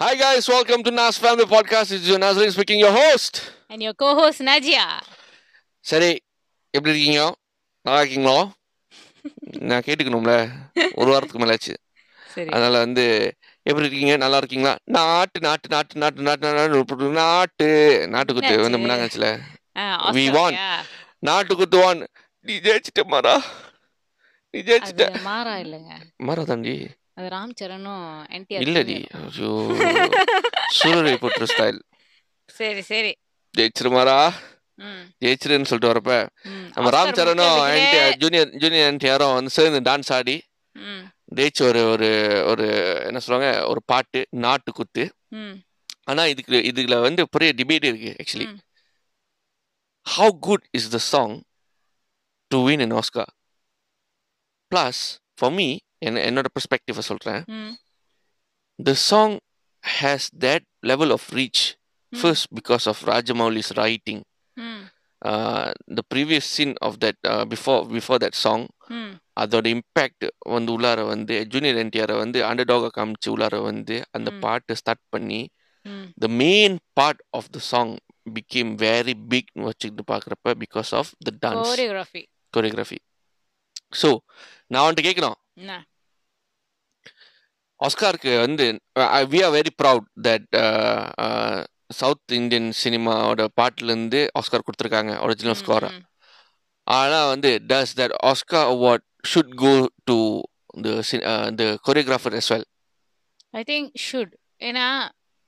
Hi guys, welcome to NAS Family Podcast. It's your Nazrin speaking, your host. And your co-host Nadia. சரி எப்படி இருக்கீங்க? நல்லா இருக்கீங்களோ? நான் கேட்டுக்கணும்ல. ஒரு வாரத்துக்கு மேலாச்சு. அதனால வந்து எப்படி இருக்கீங்க? நல்லா இருக்கீங்களா? நாட்டு நாட்டு நாட்டு நாட்டு நாட்டு நாட்டு நாட்டு நாட்டு குத்து வந்து முன்னாங்கச்சுல வி வான் நாட்டு குத்து வான் நீ ஜெயிச்சிட்ட மாறா. நீ ஜெயிச்சிட்ட. மாறா இல்லைங்க. மாறா தம்பி அது ராம் சரணும் என்டிஆர் இல்லடி. ஐயோ. சூரரை போட்டு ஸ்டைல் சரி சரி. ஜெயிச்சிரு மாறா ம், ஜெயிச்சிருன்னு சொல்லிட்டு வரப்ப. நம்ம ராம் சரணும் என்டிஆர் ஜூனியர் ஜூனியர் என்டிஆரும் வந்து சேர்ந்து டான்ஸ் ஆடி ஜெயிச்ச ஒரு ஒரு ஒரு என்ன சொல்லுவாங்க ஒரு பாட்டு நாட்டு குத்து. ஆனா இதுக்கு இதுல வந்து பெரிய டிபேட் இருக்கு actually. How good is the song to win in Oscar plus for me என்னோட பெர்ஸ்பெக்டிவ் சொல்றேன். The song has that level of reach first because of Rajamouli's writing the previous scene of that before before that song அதோட impact வந்து உள்ளார வந்து junior என்டிஆரை வந்து அண்டர்டாக காமிச்சு உள்ளார வந்து அந்த. பாட்டு ஸ்டார்ட் பண்ணி. The main part of the song became very big வச்சுக்கிட்டு பார்க்குறப்ப because of the dance Choreography. Choreography so நான் வந்துட்டு கேட்குறோம் என்ன? ஆஸ்காருக்கு வந்து we are very proud that South Indian சினிமாவோட பாட்டுலேருந்து ஆஸ்கார் கொடுத்துருக்காங்க ஒரிஜினல் ஸ்கோரை. ஆனால் வந்து does that Oscar award should go to the choreographer as well I think should. ஏன்னா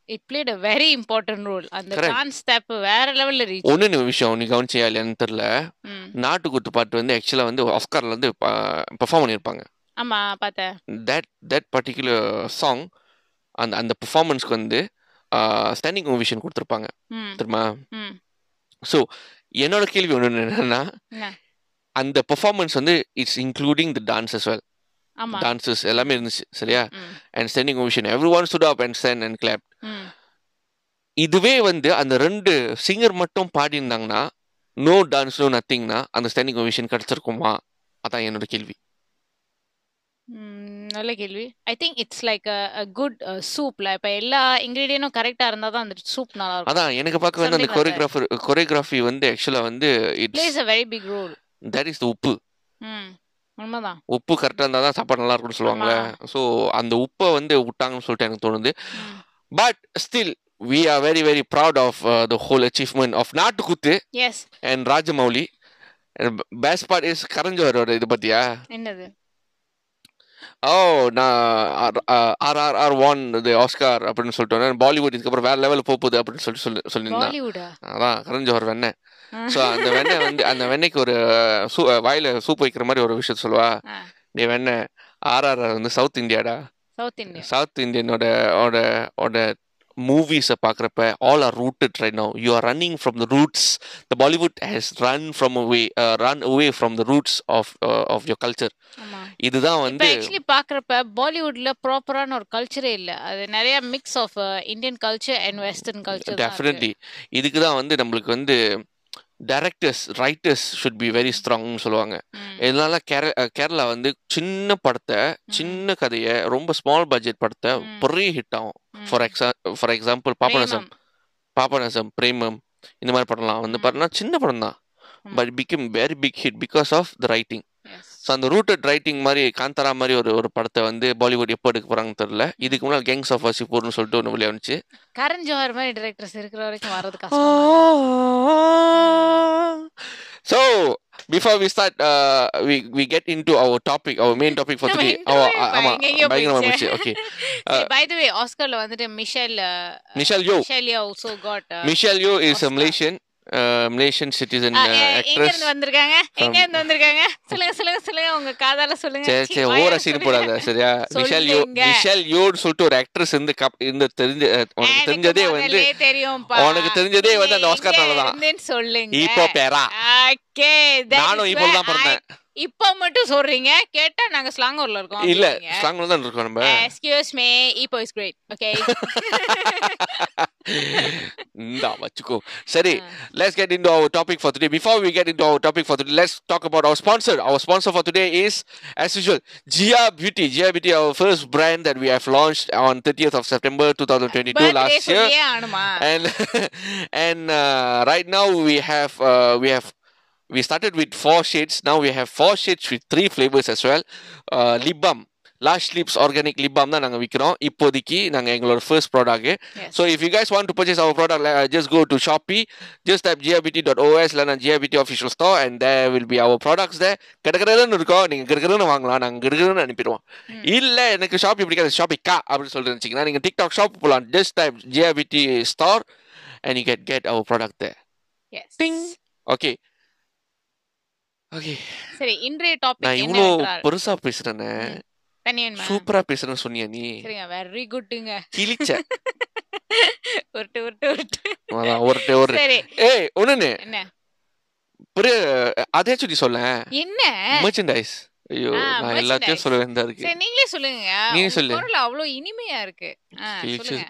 it played a very important role. அந்த. டான்ஸ் ஸ்டெப் வேற லெவல்ல ரீச் ஒன்று விஷயம் நீ கவனிச்சியா இல்லையான்னு தெரில நாட்டுக்குத்து பாட்டு வந்து ஆக்சுவலாக வந்து ஆஸ்காரில் வந்து பெர்ஃபார்ம் பண்ணியிருப்பாங்க ஆமா பார்த்தேன். தட் தட் பர்டிகுலர் சாங் அந்த அந்த பெர்ஃபார்மன்ஸ்க்கு வந்து ஸ்டாண்டிங் ஓவிஷன் கொடுத்துருப்பாங்க. தெரியுமா. ஸோ என்னோட கேள்வி ஒன்று என்னன்னா என்ன? அந்த பெர்ஃபார்மன்ஸ் வந்து it's including the dance as well. ஆமா. டான்சஸ் எல்லாமே இருந்துச்சு சரியா? And standing ovation every one stood up and stand and clap. இதுவே வந்து அந்த ரெண்டு சிங்கர் மட்டும் பாடியிருந்தாங்கன்னா நோ டான்ஸ் நோ நத்திங்னா அந்த ஸ்டாண்டிங் ஓவிஷன் கிடைச்சிருக்குமா? அதான் என்னோட கேள்வி. ம், நல்ல கேள்வி. I think it's like a good சூப்ல இப்ப எல்லா இன்கிரீடியனும் கரெக்டா இருந்தா தான் அந்த சூப் நல்லா இருக்கும் அதான் எனக்கு பார்க்க வந்து அந்த like that. கொரியோகிராஃபர் கொரியோகிராஃபி வந்து ஆக்சுவலாக வந்து plays it's a very big role that is the உப்பு. ம் உண்மைதான். உப்பு கரெக்டாக இருந்தால் தான் சாப்பாடு நல்லா இருக்கும்னு சொல்லுவாங்களே ஸோ அந்த உப்பை வந்து விட்டாங்கன்னு சொல்லிட்டு எனக்கு தோணுது. ம். But still we are very very proud of the whole achievement of நாட்டுக்குத்து S and Rajamouli best part is கரஞ்சவரோட இது பத்தியா? என்னது? ஓ நான் ஆர் ஆர் ஆர் ஒன் இது ஆஸ்கார் அப்படின்னு சொல்லிட்டு பாலிவுட் இதுக்கப்புறம் வேற லெவலில் போகுது அப்படின்னு சொல்லிட்டு சொல்லி சொல்லியிருந்தான் அதான் கரஞ்சவர் வெண்ணெய். ஸோ அந்த வெண்ணெய் வந்து அந்த வெண்ணெய்க்கு ஒரு சூ வாயில சூப் வைக்கிற மாதிரி ஒரு விஷயம் சொல்லுவா. டே வெண்ணெய் ஆர்ஆர்ஆர் வந்து சவுத் இந்தியாடா சவுத் இந்தியா சவுத் இந்தியனோட ஓட ஓட மூவிஸை பார்க்குறப்ப all are rooted right no you are running from the roots the Bollywood has run from away run away from the roots of of your culture இதுதான் இப்ப வந்து ஆக்சுவலி பாக்குறப்ப பாலிவுட்ல ப்ராப்பரான ஒரு கல்ச்சரே இல்ல. அது நிறைய mix of Indian culture and western culture definitely இதுக்கு தான் வந்து நம்மளுக்கு வந்து directors writers should be very ஸ்ட்ராங்னு சொல்லுவாங்க. இதனால கேர அஹ் கேரளா வந்து சின்ன படத்தை சின்ன கதையை ரொம்ப ஸ்மால் பட்ஜெட் படத்தை ம். பெரிய ஹிட் ஆகும். For exa for example Papanasam Papanasam Premam இந்த மாதிரி படம்லாம். வந்து ம். பார்த்தீங்கன்னா சின்ன படம் தான் ம். But become very big hit because of the writing so அந்த ரூட்டட் ரைட்டிங் மாதிரி காந்தரா மாதிரி ஒரு ஒரு படத்தை வந்து பாலிவுட் எப்போ எடுக்க போறாங்கன்னு தெரியல. இதுக்கு முன்னாடி கேங்ஸ் ஆஃப் வசிப்பூர்னு சொல்லிட்டு ஒன்று வெளியே வந்துச்சு. கரண் ஜோஹர் மாதிரி டைரக்டர்ஸ் இருக்கிற வரைக்கும் வரது கஷ்டம் so before we start we we get in to our topic our main topic for today ஆமா பயங்கரமா இருந்துச்சு ஓகே பை தி வே ஆஸ்கர்ல வந்துட்டு Michelle Michelle Yeoh Michelle Yeoh also got Michelle Yeoh is a Malaysian Malaysian citizen actress வந்திருக்காங்க? எங்க இருந்து வந்திருக்காங்க? சொல்லுங்க சொல்லுங்க சொல்லுங்க. உங்க காதால சொல்லுங்க. சரி சரி ஓர சீன் போடாத சரியா? விஷால் யோ விஷால் யோட் சொல்லிட்டு ஒரு ஆக்ட்ரஸ் இருந்து கப் இந்த தெரிஞ்ச உனக்கு தெரிஞ்சதே வந்து தெரியும் உனக்கு தெரிஞ்சதே வந்து அந்த ஆஸ்கார்னால தான் சொல்லுங்க. இப்போ பேரா. ஓகே நானும் இப்போ தான் பிறந்தேன். இப்ப மட்டும் சொல்றீங்க கேட்டா நாங்க ஸ்லாங்கூர்ல இருக்கோம் இல்ல ஸ்ட்ராங்ல தான் இருக்கோம் நம்ம எக்ஸ்கியூஸ் மீ இப்போ இஸ் கிரேட் ஓகே இந்தா வச்சுக்கோ சரி let's get into our topic for today before we get into our topic for today let's talk about our sponsor our sponsor for today is as usual Gia Beauty Gia Beauty our first brand that we have launched on 30th of September 2022 last year and and uh, right now we have uh, we have we started with four shades now we have four shades with three flavors as well uh, lip balm Lush lips organic lip balm தான் நாங்கள் விற்கிறோம் இப்போதைக்கு நாங்கள் எங்களோட first product. So if you guys want to purchase our product uh, just go to Shopee just type gbt.os இல்லைனா gbt official store and there will be our products there கிடக்கிறதுன்னு இருக்கோம் நீங்கள் கிடக்கிறதுன்னு வாங்கலாம் நாங்கள் கிடக்கிறதுன்னு அனுப்பிடுவோம். இல்லை எனக்கு ஷாப்பி பிடிக்காது ஷாப்பி கா அப்படின்னு சொல்லிட்டு இருந்துச்சிங்கன்னா நீங்கள் டிக்டாக் ஷாப் போகலாம் just type gbt store and you can get our product there Yes. Okay சரி இன்றைய டாபிக் நான் என்றால் பெருசா பேசுறேனே. தனி வேணுமா சூப்பரா பேசுறேன்னு சொன்னியா நீ? சரிங்க வெரி குட்டுங்க கிழிச்ச. உருட்டு உருட்டு உருட்டு. அதான் ஒருட்டு ஒரு சரி. ஏய் ஒண்ணுன்னு. என்ன? பெரிய அதையாச்சும் நீ சொல்ல. என்ன? மெர்ச்சன்டைஸ் ஐயோ நான் எல்லாத்தையும். சொல்ல வேண்டியதா இருக்கு. சரி நீங்களே சொல்லுங்க நீ உங்க சொல்லு. குரல் அவ்வளவு இனிமையா இருக்கு. சொல்லுங்க.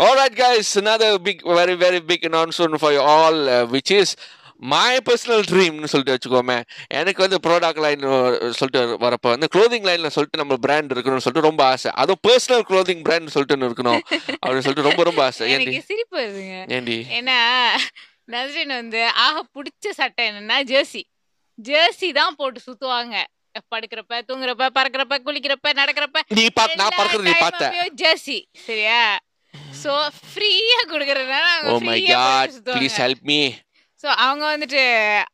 Alright guys, another big very very big announcement for you all uh, which is my personal dreamனு சொல்லிட்டு வச்சுக்கோமே எனக்கு வந்து ப்ராடக்ட் லைன் சொல்லிட்டு வரப்ப வந்து க்ளோதிங் லைன்ல சொல்லிட்டு நம்ம பிராண்ட் இருக்கணும்னு சொல்லிட்டு ரொம்ப ஆசை. அதுவும் பர்சனல் க்ளோதிங் பிராண்ட் சொல்லிட்டு இருக்கணும் அப்படின்னு சொல்லிட்டு ரொம்ப ரொம்ப ஆசை. ஏண்டி? சிரிப்பு ஏண்டி? ஏன்னா நஸ்ரின் வந்து ஆக பிடிச்ச சட்டை என்னன்னா ஜெர்சி ஜெர்சி தான் போட்டு சுத்துவாங்க. படுக்கிறப்ப தூங்குறப்ப பறக்கிறப்ப குளிக்கிறப்ப நடக்கிறப்ப நீ பாத்து நான் பறக்கிறது நீ பார்த்த. ஜெர்சி சரியா? சோ ஃப்ரீயா குடுக்கறதுனால ஓ my God please help me so அவங்க வந்துட்டு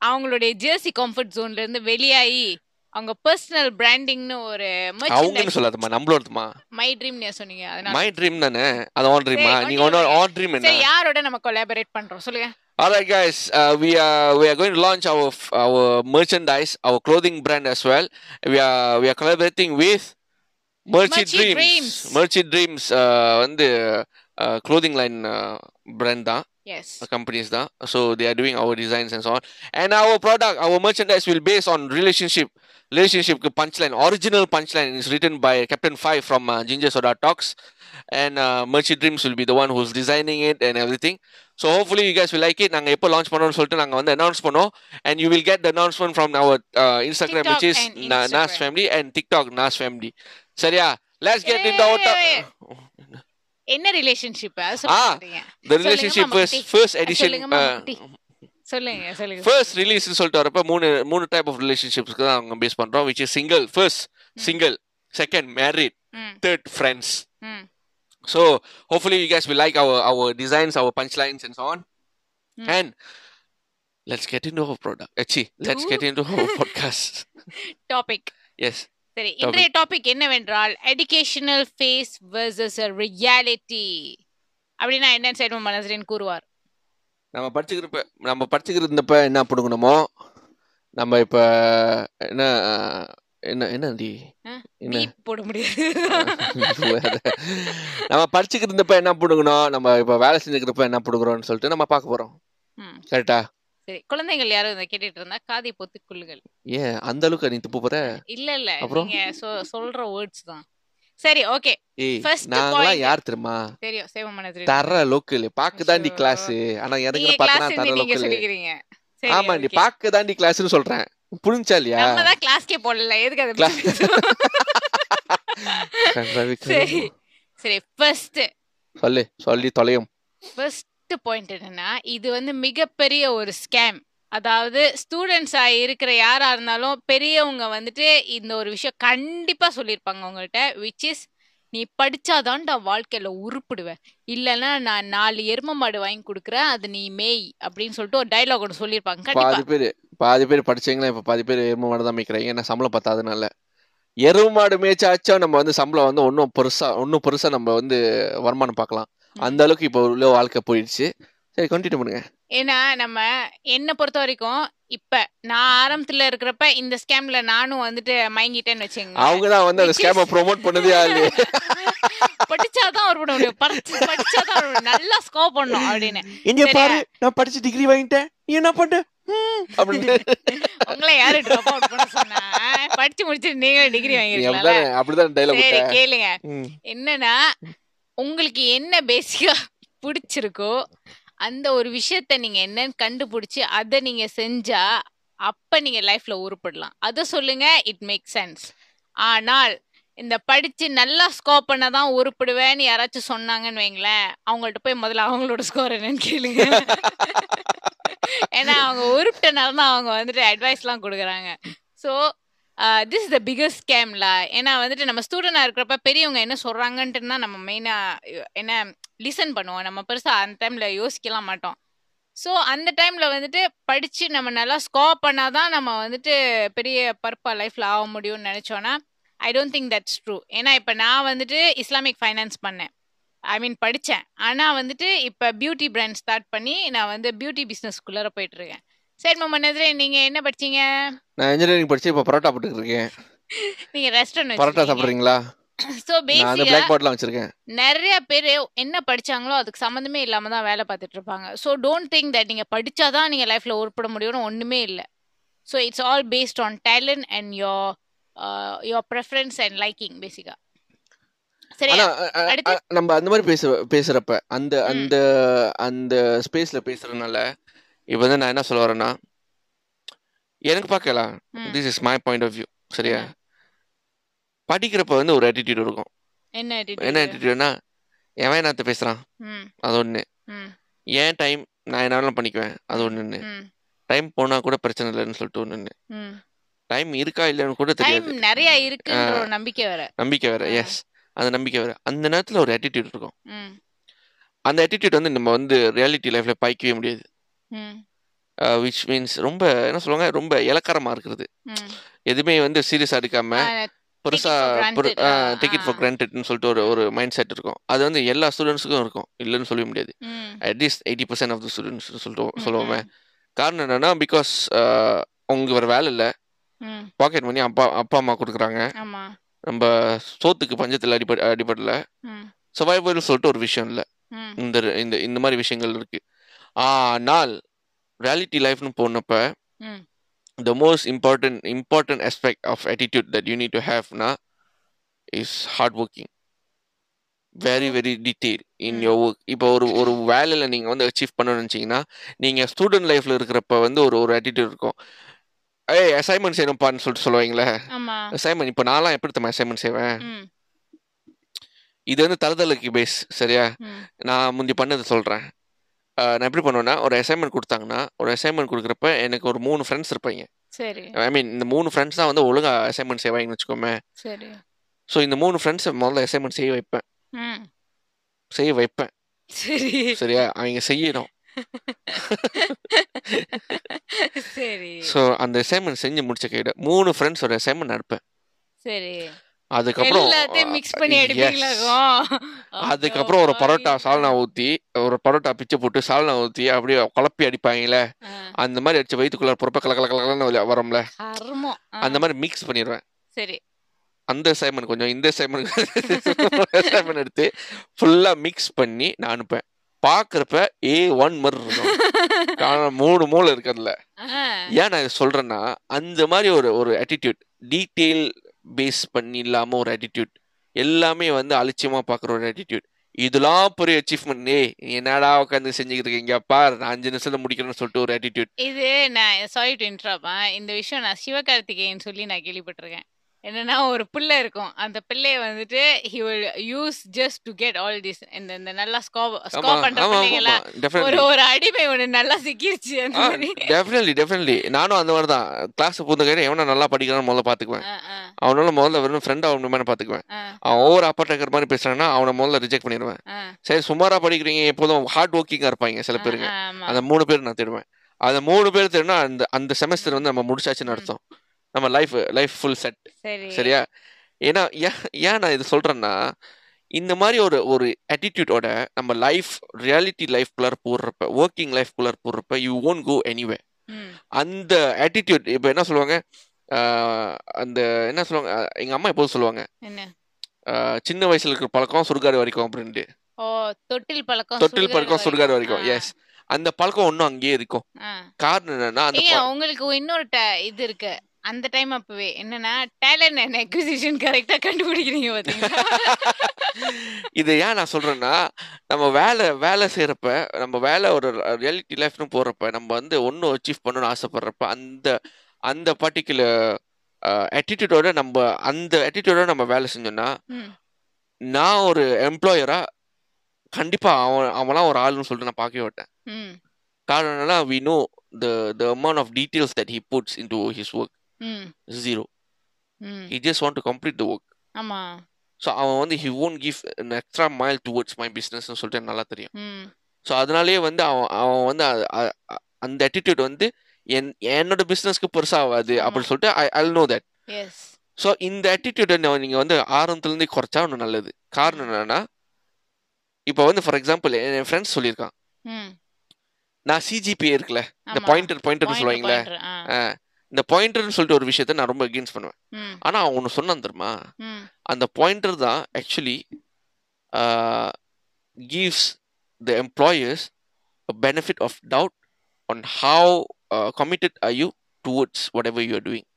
அவங்களுடைய ஜெர்சி கம்ஃபர்ட் ஜோன்ல இருந்து வெளியாகி அவங்க பர்சனல் பிராண்டிங்னு ஒரு அவங்கன்னு சொல்லாதம்மா நம்மளோடதுமா மை ட்ரீம் நீ சொன்னீங்க அதனால மை ட்ரீம் தானே அது ஆன் ட்ரீமா நீங்க ஒன்னு continue ஆன் ட்ரீம் என்ன சரி யாரோட நம்ம கொலாபரேட் பண்றோம் சொல்லுங்க guys, uh, we are we are going to launch our our merchandise, our clothing brand as well. We are we are collaborating with Merchie Dreams. Dreams. Merchie Dreams uh, வந்து uh, clothing line uh, brand தான் S companies தான். So they are doing our designs and so on. And our product, our merchandise will based on relationship. Relationship க்கு punchline, original punchline is written by Captain Five from uh, Ginger Soda Talks. And uh, Merchie Dreams will be the one who's designing it and everything. So hopefully you guys will like it. நாங்க எப்போ launch பண்ணோம்னு சொல்லிட்டு நாங்க வந்து announce பண்ணோம் and you will get the announcement from our uh, Instagram which is TikTok and Na- Nas Instagram. Family and TikTok Nas Family. சரியா? Let's get Wait, into என்ன relationship relationship first, first edition சொல்லுங்க சொல்லுங்க first release சொல்லிட்டு வரப்ப மூணு மூணு type of ரிலேஷன்ஷிப்ஸ்க்கு தான் அவங்க பேஸ் பண்றோம் which is single first single second married third friends. So hopefully you guys will like our our designs our punch lines and on. And let's get in our product அச்சி let's get in our podcast topic yes சரி இன்றைய topic என்னவென்றால் educational face versus reality அப்படின்னா என்னன்னு side மனசரின் கூறுவார். நம்ம படிச்சுக்கிறப்ப நம்ம படிச்சுக்கிறப்ப என்ன பிடுங்கணுமோ நம்ம இப்ப என்ன என்ன என்னடி? ஆ? என்ன? போட முடியாது. நம்ம படிச்சுக்கிட்டு இருந்தப்ப என்ன பிடுங்கணும் நம்ம இப்ப வேலை செஞ்சுக்கிறப்ப என்ன பிடுங்குறோம்னு சொல்லிட்டு நம்ம பார்க்க போறோம். கரெக்டா சரி குழந்தைகள் யாரும் இதை கேட்டுட்டு இருந்தா காதை பொத்திக் கொள்ளுங்கள். ஏன்? அந்த அளவுக்கு நீ துப்பு போற? இல்ல இல்ல. அப்புறம்? நீங்க சொல்ற வேர்ட்ஸ் தான். சரி ஓகே point. யார் தெரியுமா? தெரியும் சேவ மனசரி தர லோக்கல். பாக்க தாண்டி. கிளாஸ் ஆனா இறங்குற பார்த்தா தர லோக்கல். ஆமா நீ. பாக்க தாண்டி கிளாஸ்னு சொல்றேன். புரிஞ்சா இல்லையா? நம்ம தான் கிளாஸ்க்கே போடல. எதுக்கு அதை சரி சரி. ஃபர்ஸ்ட் சொல்லு சொல்லி தொலையும். ஃபர்ஸ்ட் பாயிண்ட் என்னன்னா இது வந்து மிகப்பெரிய ஒரு ஸ்கேம் அதாவது ஸ்டூடெண்ட்ஸா இருக்கிற யாரா இருந்தாலும் பெரியவங்க வந்துட்டு இந்த ஒரு விஷயம் கண்டிப்பா சொல்லியிருப்பாங்க உங்கள்கிட்ட விச் இஸ் நீ படிச்சாதான்டா வாழ்க்கையில உருப்பிடுவேன் இல்லைன்னா நான் நாலு எரும மாடு வாங்கி கொடுக்குறேன் அது நீ மேய் அப்படின்னு சொல்லிட்டு ஒரு டைலாக் ஒன்று சொல்லியிருப்பாங்க. பாதி பேர் பாதி பேர் படிச்சவங்களா இப்போ பாதி பேர் எருமை மாடு தான் மேய்க்கிறாங்க. ஏன்னா சம்பளம் பத்தாதனால எரும மாடு மேய்ச்சாச்சும் நம்ம வந்து சம்பளம் வந்து ஒன்றும் பெருசா ஒன்றும் பெருசா நம்ம வந்து வருமானம் பார்க்கலாம். அந்த அளவுக்கு இப்போ உள்ள வாழ்க்கை போயிடுச்சு. சரி கண்டினியூ பண்ணுங்க. ஏன்னா நம்ம என்ன பொறுத்த வரைக்கும் இப்ப நான் ஆரம்பத்துல இருக்கிறப்ப இந்த ஸ்கேம்ல நானும் வந்துட்டு மயங்கிட்டேன்னு வச்சுங்க அவங்க தான் வந்து அந்த ஸ்கேமை ப்ரோமோட் பண்ணதே ஆளு. படிச்சாதான் ஒரு பண்ண முடியும் படிச்சு படிச்சாதான் ஒரு நல்லா ஸ்கோப் பண்ணும் அப்படின்னு. இங்க? பாரு நான் படிச்சு டிகிரி வாங்கிட்டேன். நீ என்ன பண்ண? அப்படின்னு. உங்களை யாரு ட்ராப் அவுட் பண்ண சொன்னா? படிச்சு முடிச்சுட்டு நீங்க டிகிரி வாங்கிருக்கீங்களா அப்படிதானே கேளுங்க. என்னன்னா உங்களுக்கு என்ன பேசிக்கா பிடிச்சிருக்கோ அந்த ஒரு விஷயத்த நீங்க என்னன்னு கண்டுபிடிச்சு அதை நீங்க செஞ்சா அப்ப நீங்க லைஃப்ல உருப்படலாம். அதை சொல்லுங்க இட் மேக் சென்ஸ் ஆனால் இந்த படிச்சு நல்லா ஸ்கோர் பண்ணதான் உருப்பிடுவேன்னு யாராச்சும் சொன்னாங்கன்னு வைங்களேன் அவங்கள்ட்ட போய் முதல்ல அவங்களோட ஸ்கோர் என்னன்னு கேளுங்க. ஏன்னா அவங்க உருப்பிட்டனால தான் அவங்க வந்துட்டு அட்வைஸ்லாம் கொடுக்குறாங்க. So this is the biggest ஸ்கேம்ல ஏன்னா வந்துட்டு நம்ம ஸ்டூடெண்டாக இருக்கிறப்ப பெரியவங்க என்ன சொல்கிறாங்கன்ட்டு தான் நம்ம மெயினாக என்ன லிசன் பண்ணுவோம். நம்ம பெருசாக அந்த டைமில் யோசிக்கலாம் மாட்டோம். ஸோ அந்த டைமில் வந்துட்டு படித்து நம்ம நல்லா ஸ்கோர் பண்ணாதான் நம்ம வந்துட்டு பெரிய பர்ப்பாக லைஃப்பில் ஆக முடியும்னு நினச்சோன்னா I don't think that's true ஏன்னா இப்போ நான் வந்துட்டு இஸ்லாமிக் ஃபைனான்ஸ் பண்ணேன். ஐ மீன் படித்தேன் ஆனால் வந்துட்டு இப்போ பியூட்டி பிராண்ட் ஸ்டார்ட் பண்ணி நான் வந்து பியூட்டி பிஸ்னஸ்க்குள்ளே போயிட்டுருக்கேன் சரி முகமது நதிரே நீங்கள் என்ன படிச்சீங்க? நான் இன்ஜினியரிங் படிச்சு இப்போ பரோட்டா போட்டுட்டு இருக்கேன். நீங்கள் ரெஸ்டாரண்ட் பரோட்டா சாப்பிட்றீங்களா? வந்து பேசிக்கா பிளாக் பாட்லாம் வச்சிருக்கேன். நிறைய பேர் என்ன படிச்சாங்களோ அதுக்கு சம்மந்தமே இல்லாம தான் வேலை பார்த்துட்டு இருப்பாங்க. ஸோ டோன்ட் திங்க் தட் நீங்க படிச்சாதான் நீங்க லைஃப்ல உருப்பட முடியும்னு ஒண்ணுமே இல்லை. So it's all based on talent and your your preference and liking பேசிக்கா நம்ம அந்த மாதிரி பேச பேசுறப்ப அந்த. அந்த அந்த ஸ்பேஸ்ல பேசுறதுனால இப்போ வந்து நான் என்ன சொல்ல வரேன்னா எனக்கு பார்க்கலாம். This is my point of view சரியா. படிக்கிறப்ப வந்து ஒரு attitude இருக்கும். என்ன attitudeனா எவன் என்னத்த பேசுறான்? அது ஒண்ணு. ஏன் டைம் நான் என்ன வேணாலும் பண்ணிக்குவேன். அது ம். டைம் போனா கூட பிரச்சனை இல்லைன்னு சொல்லிட்டு ஒண்ணு. ம். டைம் இருக்கா இல்லைன்னு கூட தெரியாது. நிறைய இருக்குன்ற ஒரு நம்பிக்கை வேற. நம்பிக்கை வேற. எஸ் அந்த நம்பிக்கை வேற. அந்த நேரத்துல ஒரு attitude இருக்கும். அந்த attitude வந்து நம்ம வந்து ரியாலிட்டி லைஃப்ல பாய்க்கவே முடியாது. விச் மீன்ஸ் ரொம்ப என்ன சொல்லுவாங்க ரொம்ப இலக்காரமா இருக்கிறது. எதுவுமே வந்து சீரியஸா எடுக்காம ஆ, பெருசா டிக்கெட் ஃபார். கிராண்டட்னு சொல்லிட்டு ஒரு ஒரு மைண்ட் செட் இருக்கும். அது வந்து எல்லா ஸ்டூடெண்ட்ஸுக்கும் இருக்கும். இல்லைன்னு சொல்ல முடியாது. At least eighty percent of the students சொல்லிட்டு சொல்லுவோமே. காரணம் என்னன்னா பிகாஸ் உங்களுக்கு வேற வேலை இல்லை. பாக்கெட் மணி அப்பா அப்பா அம்மா கொடுக்குறாங்க. நம்ம சோத்துக்கு பஞ்சத்தில் அடிபட அடிபடல. சர்வைவல் சொல்லிட்டு ஒரு விஷயம் இல்லை. இந்த இந்த இந்த மாதிரி விஷயங்கள் இருக்கு. ஆனால் ரியாலிட்டி லைஃப்னு போனப்ப ம். the most important important aspect of attitude that you need to have na is hard working very very detail in your work. இப்போ ஒரு ஒரு வேலையில நீங்க வந்து அச்சீவ் பண்ணணும்னு நினைச்சீங்கன்னா நீங்க ஸ்டூடெண்ட் லைஃப்ல இருக்கிறப்ப வந்து ஒரு ஒரு attitude இருக்கும். ஏய் அசைன்மெண்ட் செய்யணும்ப்பான்னு சொல்லிட்டு சொல்லுவாங்களே. அசைன்மெண்ட் இப்போ நான்லாம் எப்படி தಮ್ಮ அசைன்மெண்ட் செய்வேன்? இது வந்து தரதலுக்கு பேஸ் சரியா? நான் முந்தி பண்ணது சொல்றேன். அஹ் நான் எப்படி பண்ணுவேன்னா ஒரு அசைன்மெண்ட் கொடுத்தாங்கன்னா ஒரு அசைன்மெண்ட் கொடுக்குறப்ப எனக்கு ஒரு மூணு ஃப்ரெண்ட்ஸ் இருப்பாங்க. சரி. ஐ மீன் இந்த மூணு ஃப்ரெண்ட்ஸ் தான் வந்து ஒழுங்கா அசைன்மெண்ட் செய்வாங்கன்னு வச்சுக்கோமே. சரி. ஸோ இந்த மூணு ஃப்ரெண்ட்ஸை முதல்ல அசைன்மெண்ட் செய்ய வைப்பேன். ம். செய்ய வைப்பேன். சரி. சரியா? அவங்க செய்யணும். சரி. ஸோ அந்த அசைன்மெண்ட் செஞ்சு முடிச்ச கையில மூணு ஃப்ரெண்ட்ஸோட அசைன்மெண்ட் அனுப்பேன் சரி. அதுக்கப்புறம் மிக்ஸ் பண்ணி அதுக்கப்புறம் ஒரு பரோட்டா சால்னா ஊத்தி ஒரு பரோட்டா பிச்சை போட்டு சால்னா ஊத்தி அப்படியே குழப்பி அடிப்பாங்கல்ல அந்த மாதிரி அடிச்சு வயிற்றுக்குள்ள பொறுப்ப கல கல கலன்னு வரும்ல. அந்த மாதிரி மிக்ஸ் பண்ணிடுவேன் சரி. அந்த அசைன்மெண்ட் கொஞ்சம் இந்த அசைன்மெண்ட் அசைன்மெண்ட் எடுத்து ஃபுல்லா மிக்ஸ் பண்ணி நான் அனுப்பேன் பாக்குறப்ப ஏ ஒன் மாதிரி இருக்கும். காரணம் மூணு மூளை இருக்கு அதுல. ஏன் நான் இதை சொல்றேன்னா அந்த மாதிரி ஒரு ஒரு attitude டீட்டெயில் பேஸ் பண்ணி இல்லாமல் ஒரு ஆட்டிடியூட் எல்லாமே வந்து அலட்சியமாக பார்க்குற ஒரு ஆட்டிடியூட் இதெல்லாம் பெரிய அச்சீவ்மெண்ட் ஏ என்னடா உட்காந்து செஞ்சுக்கிட்டு இருக்கீங்க? பார் நான் அஞ்சு நிமிஷத்துல முடிக்கணும்னு சொல்லிட்டு ஒரு ஆட்டிடியூட் இது நான் சாரி டு இன்ட்ராப் இந்த விஷயம் நான் சிவகார்த்திகேயன் சொல்லி நான் கேள்விப்பட்டிருக்கேன். என்னன்னா ஒரு பிள்ளை இருக்கும். அந்த பிள்ளைய வந்துட்டு he will use just to get all this இந்த இந்த நல்லா ஸ்கோப் ஸ்கோப் பண்ற பிள்ளைங்களா ஒரு ஒரு அடிமை ஒண்ணு நல்லா சிக்கிருச்சு அந்த மாதிரி. டெஃபினெட்லி டெஃபினெட்லி நானும் அந்த மாதிரி தான். கிளாஸ் பூந்த கையில எவனா நல்லா படிக்கிறான்னு முதல்ல பாத்துக்குவேன் அவனால முதல்ல வெறும் ஃப்ரெண்ட் அவன் மாதிரி பாத்துக்குவேன் அவன் ஓவர் அப்பா டேக்கர் மாதிரி பேசுறான்னா அவனை முதல்ல ரிஜெக்ட் பண்ணிடுவேன். சரி சுமாரா படிக்கிறீங்க எப்போதும் ஹார்ட் ஒர்க்கிங்கா இருப்பாங்க சில பேருங்க. அந்த மூணு பேர் நான் தேடுவேன். அந்த மூணு பேர் தேடினா அந்த அந்த செமஸ்டர் வந்து நம்ம முடிச்சாச்சுன்னு அர்த்தம். நம்ம லைஃப் லைஃப் ஃபுல் செட் சரி. சரியா? ஏன்னா ஏன் நான் இது சொல்றேன்னா இந்த மாதிரி ஒரு ஒரு attitude-ஓட நம்ம லைஃப் ரியாலிட்டி லைஃப் குள்ளார போடுறப்ப ஒர்க்கிங் லைஃப் குள்ளார போடுறப்ப யூ ஓன் கோ எனிவே அந்த attitude இப்போ என்ன சொல்லுவாங்க? அந்த என்ன சொல்லுவாங்க? எங்க அம்மா எப்போதும் சொல்லுவாங்க சின்ன வயசுல இருக்கிற பழக்கம் சுடுகாடு வரைக்கும் அப்படின்ட்டு. தொட்டில் பழக்கம் தொட்டில் பழக்கம் சுடுகாடு வரைக்கும். எஸ் அந்த பழக்கம் ஒன்றும் அங்கேயே இருக்கும். காரணம் என்னன்னா உங்களுக்கு இன்னொரு இது இருக்கு. அந்த டைம் அப்பவே. என்னன்னா டேலண்ட் அண்ட் அக்விசிஷன் கரெக்டா கண்டுபிடிக்கிறீங்க பாத்தீங்களா? இது ஏன் நான் சொல்றேன்னா நம்ம வேலை வேலை செய்யறப்ப நம்ம வேலை ஒரு ரியாலிட்டி லைஃப்னு போறப்ப நம்ம வந்து ஒன்றும் அச்சீவ் பண்ணணும்னு ஆசைப்படுறப்ப அந்த அந்த பர்டிகுலர் ஆட்டிடியூடோட நம்ம அந்த ஆட்டிடியூடோட நம்ம வேலை செஞ்சோம்னா நான் ஒரு எம்ப்ளாயரா கண்டிப்பா அவன் அவன்லாம் ஒரு ஆளுன்னு சொல்லிட்டு நான் பார்க்கவே மாட்டேன். ம், காரணம் என்னன்னா we know the the amount of details that he puts in to his work zero. He just want to complete the work ஆமா. ஸோ அவன் வந்து he won't give extra mile towards my பிஸ்னஸ்னு சொல்லிட்டு நல்லா தெரியும். ஸோ அதனாலேயே வந்து அவன் அவன் வந்து அந்த attitude வந்து என் என்னோட பிஸ்னஸ்க்கு பெருசாகாது. அப்படின்னு சொல்லிட்டு I I know that so இந்த attitude நீங்கள் வந்து ஆரம்பத்துலேருந்தே குறைச்சா ஒன்று நல்லது. காரணம் என்னன்னா இப்போ வந்து ஃபார் எக்ஸாம்பிள் என் ஃப்ரெண்ட்ஸ் சொல்லியிருக்கான். நான் சிஜிபிஏ இருக்குல்ல இந்த. பாயிண்டர் பாயிண்டர் Pointer, சொல்லுவாங்களே pointer, ஆ. ஆ, இந்த பாயிண்டர்னு சொல்லிட்டு ஒரு விஷயத்த நான் ரொம்ப அகேன்ஸ்ட் பண்ணுவேன். ம், ஆனால் அவன் ஒன்று சொன்னான் தெரியுமா? அந்த பாயிண்டர் தான் actually gives the employers benefit of doubt on how committed are you towards whatever you are doing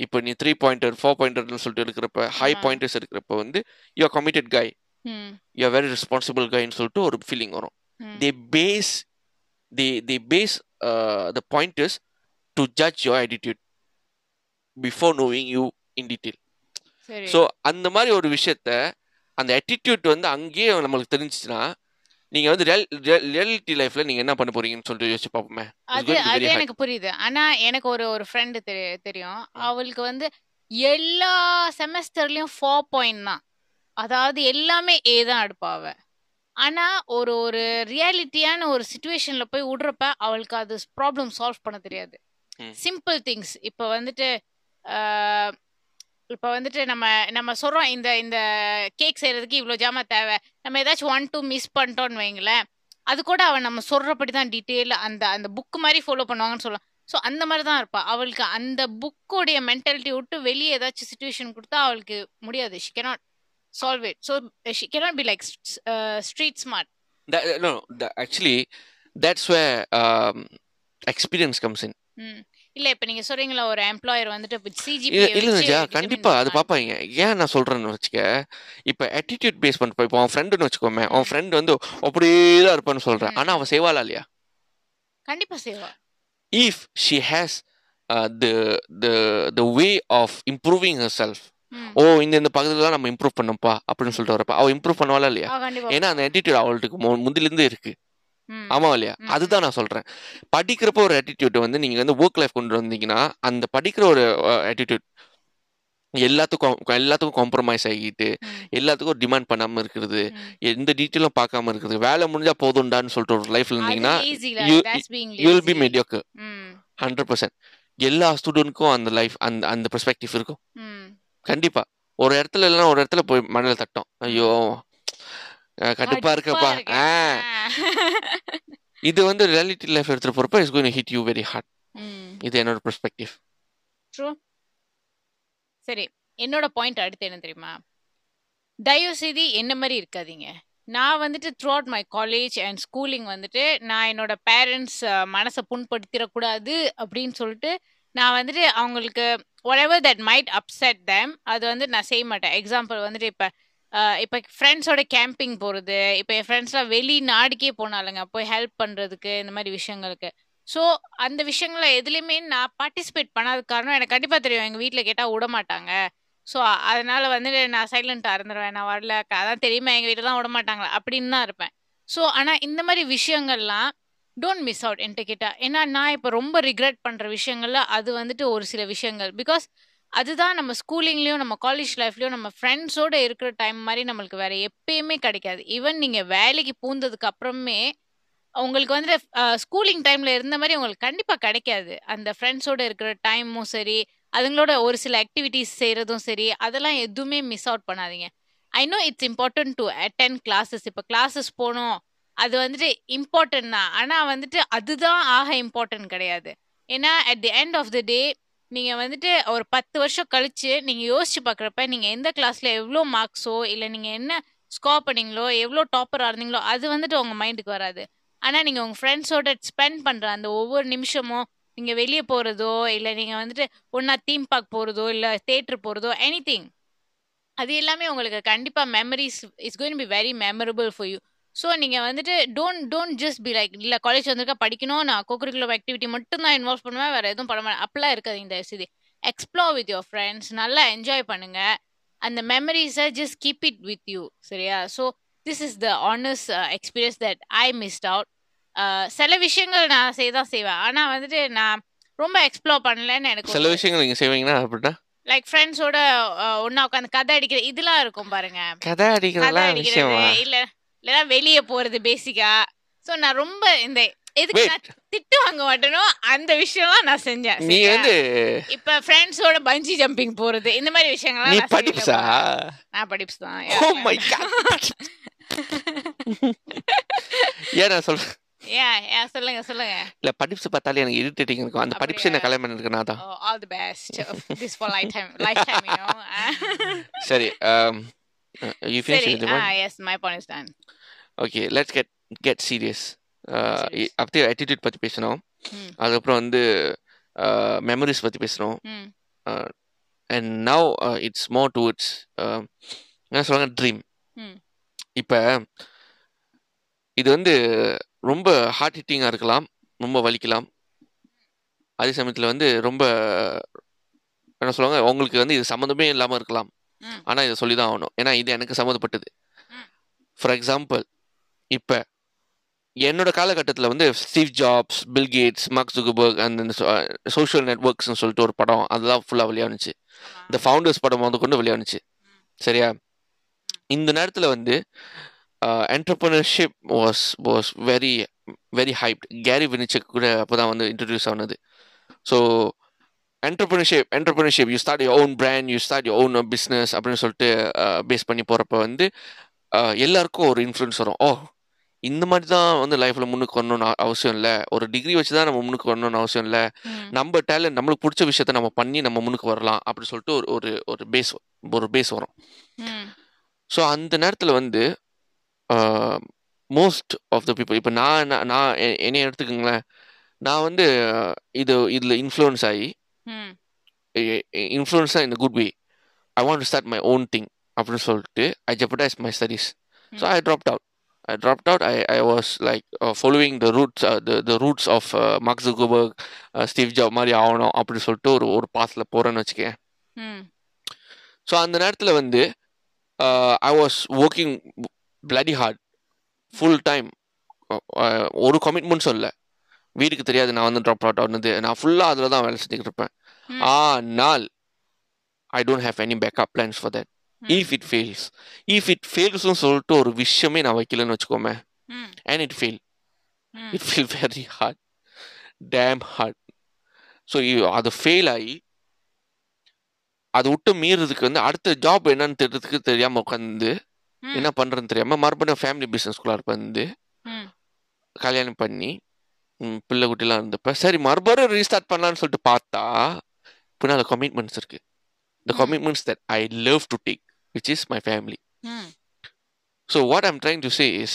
இப்போ நீ த்ரீ பாயிண்டர் ஃபோர் பாயிண்டர்னு சொல்லிட்டு இருக்கிறப்ப ஹை. பாயிண்டர்ஸ் இருக்கிறப்ப வந்து you are committed guy you are very responsible கைன்னு சொல்லிட்டு ஒரு feeling வரும். They base they they base the pointers to judge your attitude before knowing you in detail so அந்த மாதிரி ஒரு விஷயத்த அந்த attitude வந்து அங்கேயே நம்மளுக்கு தெரிஞ்சிச்சுன்னா நீங்க வந்து ரியாலிட்டி லைஃப்ல நீங்க என்ன பண்ண போறீங்கன்னு சொல்லிட்டு யோசிச்சு பார்ப்போமே. It's அது அது. எனக்கு புரியுது. ஆனா எனக்கு ஒரு ஒரு ஃப்ரெண்டு தெரியும். அவளுக்கு வந்து எல்லா செமஸ்டர்லயும் ஃபோர் பாயிண்ட் தான். அதாவது எல்லாமே ஏ தான் எடுப்பா அவ. ஆனா ஒரு ஒரு ரியாலிட்டியான ஒரு சுச்சுவேஷன்ல போய் விடுறப்ப அவளுக்கு அது ப்ராப்ளம் சால்வ் பண்ண தெரியாது. சிம்பிள் திங்ஸ் இப்போ வந்துட்டு இப்போ வந்துட்டு நம்ம நம்ம சொல்றோம் இந்த இந்த கேக் செய்யறதுக்கு இவ்வளோ ஜாமா தேவை. நம்ம ஏதாச்சும் ஒன் டூ மிஸ் பண்ணிட்டோம்னு வைங்களேன் அது கூட அவன் நம்ம சொல்றபடி தான் டீட்டெயில் அந்த அந்த புக் மாதிரி ஃபாலோ பண்ணுவாங்கன்னு சொல்லலாம். ஸோ அந்த மாதிரி தான் இருப்பா. அவளுக்கு அந்த புக்கோடைய மென்டாலிட்டி விட்டு வெளியே ஏதாச்சும் சுச்சுவேஷன் கொடுத்தா அவளுக்கு முடியாது. She cannot solve it so she cannot be like street smart That, no, that, actually, that's where ம். இல்ல இப்ப நீங்க சொல்றீங்களா ஒரு எம்ப்ளாயர் வந்துட்டு இல்ல சிஜிபி இல்ல நிஜா கண்டிப்பா அது பாப்பாங்க. ஏன் நான் சொல்றேன்னு வச்சுக்க இப்ப attitude பேஸ் பண்ணிட்டு இப்போ அவன் ஃப்ரெண்டுன்னு வச்சுக்கோமே அவன் ம். ஃப்ரெண்ட் வந்து அப்படியே தான் இருப்பான்னு சொல்றேன். ம். ஆனா அவன் செய்வாளா இல்லையா? கண்டிப்பா செய்வா if she has uh, the the the way of improving herself. ம். ஓ இந்த இந்த பகுதியில நம்ம இம்ப்ரூவ் பண்ணப்பா அப்படின்னு சொல்லிட்டு வரப்ப அவ இம்ப்ரூவ் பண்ணுவாளா இல்லையா? அவ கண்டிப்பா ஏன்னா அந்த attitude அவளுக்கு மு- முந்தில இருந்து இருக்கு. ஆமா இல்லையா. அதுதான் நான் சொல்றேன் படிக்கிறப்போ ஒரு attitude வந்து நீங்க வந்து ஒர்க் லைஃப் கொண்டு வந்தீங்கன்னா அந்த படிக்கிற ஒரு attitude எல்லாத்துக்கும் எல்லாத்துக்கும் காம்ப்ரமைஸ் ஆகிட்டு. எல்லாத்துக்கும் டிமாண்ட் பண்ணாம இருக்கிறது. எந்த டீட்டெயிலும் பார்க்காம இருக்கிறது வேலை முடிஞ்சா போதும்டான்னு சொல்லிட்டு ஒரு லைஃப்ல இருந்தீங்கன்னா you will be lazy. Mediocre ம். ஹண்ட்ரட் பர்சன்ட் எல்லா ஸ்டூடெண்ட்க்கும் அந்த லைஃப் அந்த அந்த பெர்ஸ்பெக்டிவ் இருக்கும். கண்டிப்பா ஒரு இடத்துல இல்லைன்னா ஒரு இடத்துல போய் மணல தட்டும் ஐயோ கடுப்பா இருக்கப்பா. இது வந்து ரியாலிட்டி லைஃப் எடுத்துட்டு போறப்ப is going hit you very hard. இது என்னோட பெர்ஸ்பெக்டிவ் True. சரி என்னோட பாயிண்ட் அடுத்து என்ன தெரியுமா? தயவு செய்து என்ன மாதிரி இருக்காதீங்க. நான் வந்துட்டு throughout my college and schooling வந்துட்டு நான் என்னோட பேரண்ட்ஸ் மனசை புண்படுத்திடக்கூடாது அப்படின்னு சொல்லிட்டு நான் வந்துட்டு அவங்களுக்கு whatever that might upset them அது வந்து நான் செய்ய மாட்டேன். எக்ஸாம்பிள் வந்துட்டு இப்போ இப்போ ஃப்ரெண்ட்ஸோட கேம்பிங் போகிறது இப்போ என் ஃப்ரெண்ட்ஸ்லாம் வெளி நாடுக்கே போனாலுங்க போய் ஹெல்ப் பண்ணுறதுக்கு இந்த மாதிரி விஷயங்களுக்கு. ஸோ அந்த விஷயங்கள எதுலையுமே நான் பார்ட்டிசிபேட் பண்ணாத காரணம் எனக்கு கண்டிப்பாக தெரியும். எங்கள் வீட்டில் கேட்டால் விட மாட்டாங்க ஸோ அதனால வந்து நான் சைலண்ட்டாக இருந்துருவேன். நான் வரல அதான் தெரியுமா எங்கள் வீட்டில் தான் விட மாட்டாங்களா அப்படின்னு தான் இருப்பேன். ஸோ ஆனால் இந்த மாதிரி விஷயங்கள்லாம் டோன்ட் மிஸ் அவுட் என்கிட்ட கேட்டால் ஏன்னா நான் இப்போ ரொம்ப ரிக்ரெட் பண்ணுற விஷயங்கள்ல அது வந்துட்டு ஒரு சில விஷயங்கள். பிகாஸ் அதுதான் நம்ம ஸ்கூலிங்லேயும் நம்ம காலேஜ் லைஃப்லையும் நம்ம ஃப்ரெண்ட்ஸோட இருக்கிற டைம் மாதிரி நம்மளுக்கு வேற எப்பயுமே கிடைக்காது. ஈவன் நீங்கள் வேலைக்கு பூந்ததுக்கு அப்புறமே உங்களுக்கு வந்து ஸ்கூலிங் டைம்ல இருந்த மாதிரி உங்களுக்கு கண்டிப்பாக கிடைக்காது. அந்த ஃப்ரெண்ட்ஸோட இருக்கிற டைமும் சரி அதுங்களோட ஒரு சில ஆக்டிவிட்டிஸ் செய்கிறதும் சரி அதெல்லாம் எதுவுமே மிஸ் அவுட் பண்ணாதீங்க. I know it's important to attend classes இப்போ கிளாஸஸ் போகணும் அது வந்துட்டு இம்பார்ட்டன்ட் தான். ஆனால் வந்துட்டு அதுதான் ஆக இம்பார்ட்டன்ட் கிடையாது. ஏன்னா at the end of the day நீங்கள் வந்துட்டு ஒரு பத்து வருஷம் கழிச்சு நீங்கள் யோசிச்சு பார்க்குறப்ப நீங்கள் எந்த கிளாஸ்ல எவ்வளோ மார்க்ஸோ இல்லை நீங்கள் என்ன ஸ்கோர் பண்ணீங்களோ எவ்வளோ டாப்பராக இருந்தீங்களோ அது வந்துட்டு உங்கள் மைண்டுக்கு வராது. ஆனா நீங்க உங்க ஃப்ரெண்ட்ஸோட ஸ்பெண்ட் பண்ற அந்த ஒவ்வொரு நிமிஷமும் நீங்க வெளியே போறதோ இல்ல நீங்க வந்துட்டு ஒன்னா தீம் பார்க் போறதோ இல்ல தேட்டர் போறதோ எனிதிங் அது எல்லாமே உங்களுக்கு கண்டிப்பா memories is going be very memorable for you so நீங்கள் வந்துட்டு don't don't just be like இல்லை காலேஜ் வந்திருக்கா படிக்கணும். நான் கோகுரிக்குலர் ஆக்டிவிட்டி மட்டும் தான் இன்வால்வ் பண்ணுவேன். வேறு எதுவும் பண்ண மாட்டேன். அப்படிலாம் இருக்காது இந்த இது எக்ஸ்ப்ளோர் வித் யோர் ஃப்ரெண்ட்ஸ் நல்லா என்ஜாய் பண்ணுங்க. அந்த மெமரிஸை just keep it with you சரியா? So this is the honours experience that I missed out சில விஷயங்கள் நான் செய்ய தான் செய்வேன். ஆனால் வந்துட்டு நான் ரொம்ப எக்ஸ்ப்ளோர் பண்ணலன்னு எனக்கு சில விஷயங்கள் நீங்க செய்வீங்கன்னா அப்படின்னா? லைக் ஃப்ரெண்ட்ஸோட ஒன்னா உட்காந்து கதை அடிக்கிற இதெல்லாம் இருக்கும் பாருங்க. கதை அடிக்கிறது இல்ல. இல்லனா வெளிய போறது பேசிக்கா சோ நான் ரொம்ப இந்த எதுக்கு. நான் திட்டு வாங்க மாட்டேனோ அந்த விஷயம்லாம் நான் செஞ்சேன். நீ? வந்து இப்ப ஃப்ரெண்ட்ஸோட பஞ்சி ஜம்பிங் போறது இந்த மாதிரி விஷயங்கள்லாம் நீ போல. நான் படிப்ஸ் தான். ஓ மை காட் ஏன் நான் சொல்றேன் ஏன் சொல்லுங்க சொல்லுங்க. இல்ல படிப்ஸ் பார்த்தாலே எனக்கு இரிட்டேட்டிங் இருக்கும். அந்த படிப்ஸ் என்ன? கல்யாணம் பண்ணிருக்கேன் நான் தான். All the best this for lifetime lifetime you know சரி um, one? Ah yes my point is done okay let's get get serious serious. அப்படியே ஆட்டிடியூட் பற்றி பேசணும். அதுக்கப்புறம் வந்து மெமரிஸ் பற்றி பேசணும். And now it's more towards என்ன சொல்லுவாங்க? ட்ரீம். இப்போ இது வந்து ரொம்ப ஹார்ட் ஹிட்டிங்காக இருக்கலாம் ரொம்ப வலிக்கலாம். அதே சமயத்தில் வந்து ரொம்ப என்ன சொல்லுவாங்க? உங்களுக்கு வந்து இது சம்மந்தமே இல்லாமல் இருக்கலாம். ஆனால் இதை சொல்லி தான் ஆகணும். ஏன்னா இது எனக்கு சம்மந்தப்பட்டது. ஃபார் எக்ஸாம்பிள் இப்போ என்னோட காலகட்டத்தில் வந்து Steve Jobs Bill Gates Mark Zuckerberg அந்த சோஷியல் நெட்ஒர்க்ஸ்னு சொல்லிட்டு ஒரு படம் அதெல்லாம் ஃபுல்லாக வெளியானுச்சு. இந்த ஃபவுண்டர்ஸ் படம் வந்து கொண்டு வெளியானுச்சு. சரியா? இந்த நேரத்தில் வந்து entrepreneurship was was very very hyped Gary Vaynerchuk கூட அப்போ தான் வந்து இன்ட்ரடியூஸ் ஆனது. So entrepreneurship entrepreneurship you start your own brand you start your own business அப்படின்னு சொல்லிட்டு பேஸ் பண்ணி போகிறப்ப வந்து uh, எல்லாருக்கும் ஒரு இன்ஃப்ளூயன்ஸ் வரும். ஓ இந்த மாதிரி தான் வந்து லைஃப்பில் முன்னுக்கு வரணும்னு அவ- அவசியம் இல்லை. ஒரு டிகிரி வச்சு தான் நம்ம முன்னுக்கு வரணும்னு அவசியம் இல்லை. நம்ம டேலண்ட் நம்மளுக்கு பிடிச்ச விஷயத்த நம்ம பண்ணி நம்ம முன்னுக்கு வரலாம் அப்படி சொல்லிட்டு ஒரு ஒரு ஒரு பேஸ் ஒரு பேஸ் வரும். ஸோ அந்த நேரத்தில் வந்து மோஸ்ட் ஆஃப் த பீப்புள் இப்போ நான் நான் என்னைய எடுத்துக்கோங்களேன். நான் வந்து இது இதில் இன்ஃப்ளூயன்ஸ் ஆகி ம். இன்ஃப்ளூயன்ஸாக இந்த good way I want to start my own thing அப்படின்னு சொல்லிட்டு I jeopardised my. Studies so I dropped out I dropped out I I was like following the routes the routes of Mark Zuckerberg Steve Job மாதிரி ஆகணும் அப்படின்னு சொல்லிட்டு ஒரு ஒரு பாத்தில் போகிறேன்னு வச்சுக்கேன். ஸோ அந்த நேரத்தில் வந்து I was working bloody hard full time ஒரு கமிட்மெண்ட்ஸும் இல்லை வீட்டுக்கு தெரியாது நான் வந்து ட்ராப் அவுட் ஆனது. நான் ஃபுல்லாக அதில் தான் வேலை செஞ்சுக்கிட்டு இருப்பேன். ஆனால் I don't have any backup plans for that. If it fails if it ஃபெயில்ஸ்னு சொல்லிட்டு ஒரு விஷயமே நான் வைக்கலன்னு வச்சுக்கோமே. And it fail it feel very hard damn hard so அது ஃபெயில் ஆகி அதை விட்டு மீறதுக்கு வந்து அடுத்த ஜாப் என்னன்னு தெரியறதுக்கு தெரியாம உட்காந்து ம். என்ன பண்றதுன்னு தெரியாம மறுபடியும் ஃபேமிலி பிசினஸ்குள்ளார வந்து ம் கல்யாணம் பண்ணி பிள்ளை குட்டிலாம் இருந்தப்ப சரி மறுபடியும் ரீஸ்டார்ட் பண்ணலாம்னு சொல்லிட்டு பார்த்தா பின்னால் கமிட்மெண்ட்ஸ் இருக்கு. The. Commitments that I love to take which is my family ம் So what I'm trying to say is,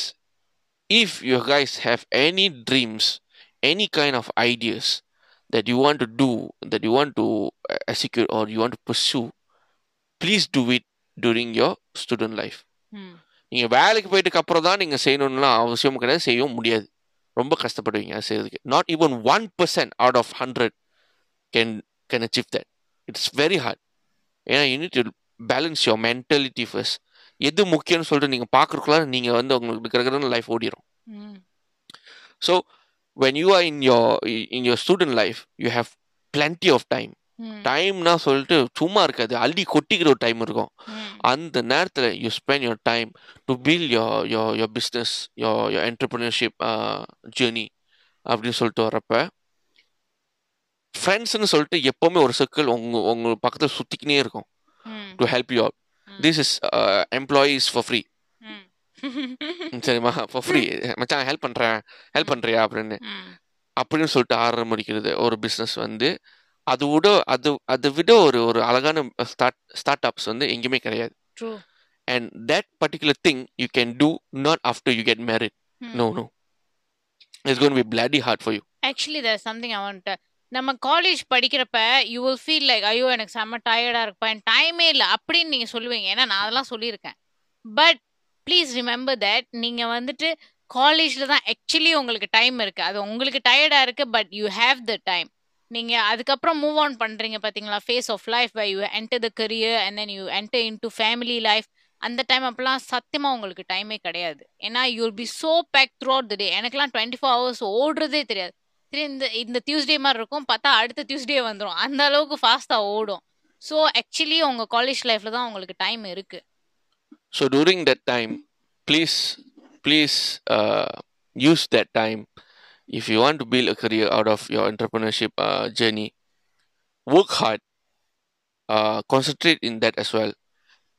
if you guys have any dreams, any kind of ideas that you want to do, that you want to uh, execute or you want to pursue, please do it during your student life. ம் நீங்க வேலைக்கு போயிட்டுக்கு அப்புறம் தான் நீங்க செய்யணும்லாம் அவசியம் கிடையாது செய்யவும் முடியாது ரொம்ப கஷ்டப்படுவீங்க அது செய்யறதுக்கு not even one percent out of hundred can can achieve that it's very hard ஏன்னா you need to balance your mentality first எது முக்கியம்னு சொல்லிட்டு நீங்க பாக்குறதுக்குள்ள நீங்க வந்து உங்களுக்கு இருக்கிற லைஃப் ஓடிடும் so when you are in your in your student life you have plenty of time. ம். டைம்னா சொல்லிட்டு சும்மா இருக்காது. அள்ளி கொட்டிக்கிற ஒரு டைம் இருக்கும். அந்த நேரத்தில் you spend your time to build your your your business your your entrepreneurship journey அப்படின்னு சொல்லிட்டு வரப்ப ஃப்ரெண்ட்ஸ்னு சொல்லிட்டு எப்போவுமே ஒரு சர்க்கிள் உங்க உங்க பக்கத்தில் சுற்றிக்கினே இருக்கும். To help you out this is employees for free சரிம்மா? ஃபார் ஃப்ரீ மச்சான் ஹெல்ப் பண்ணுறேன் ஹெல்ப் பண்ணுறியா அப்படின்னு. ம் அப்படின்னு சொல்லிட்டு ஆரம்பிக்கிறது ஒரு பிஸ்னஸ் வந்து அது விட அது அதை விட ஒரு ஒரு அழகான ஸ்டார்ட் ஸ்டார்ட் அப்ஸ் வந்து எங்கேயுமே கிடையாது. True and that particular thing you can do not after you get married. No no. It's gonna be bloody hard for you actually there something I want நம்ம காலேஜ் படிக்கிறப்ப you will feel like ஐயோ எனக்கு செம்ம டயர்டாக இருப்பேன். என் டைமே இல்லை அப்படின்னு நீங்கள் சொல்லுவீங்க. ஏன்னா நான் அதெல்லாம் சொல்லியிருக்கேன். பட் ப்ளீஸ் ரிமெம்பர் தட் நீங்கள் வந்துட்டு காலேஜில் தான் ஆக்சுவலி உங்களுக்கு டைம் இருக்குது அது உங்களுக்கு டயர்டாக இருக்குது but you have the time நீங்கள் அதுக்கப்புறம் மூவ் ஆன் பண்ணுறீங்க பார்த்தீங்களா phase of life by you enter the career and then you enter in to family life அந்த டைம் அப்பெல்லாம் சத்தியமாக உங்களுக்கு டைமே கிடையாது. ஏன்னா you be so pack throughout the day எனக்குலாம் டுவெண்ட்டி ஃபோர் ஹவர்ஸ் ஓடுறதே தெரியாது. சரி இந்த இந்த டியூஸ்டே மாதிரி இருக்கும் பார்த்தா அடுத்த டியூஸ்டே வந்துடும் அந்த அளவுக்கு ஃபாஸ்ட்டாக ஓடும் ஸோ ஆக்சுவலி உங்கள் காலேஜ் லைஃப்பில் தான் உங்களுக்கு டைம் இருக்குது so during that time please please use that time if you want to build a career out of your entrepreneurship uh, journey, work hard, uh, concentrate in that.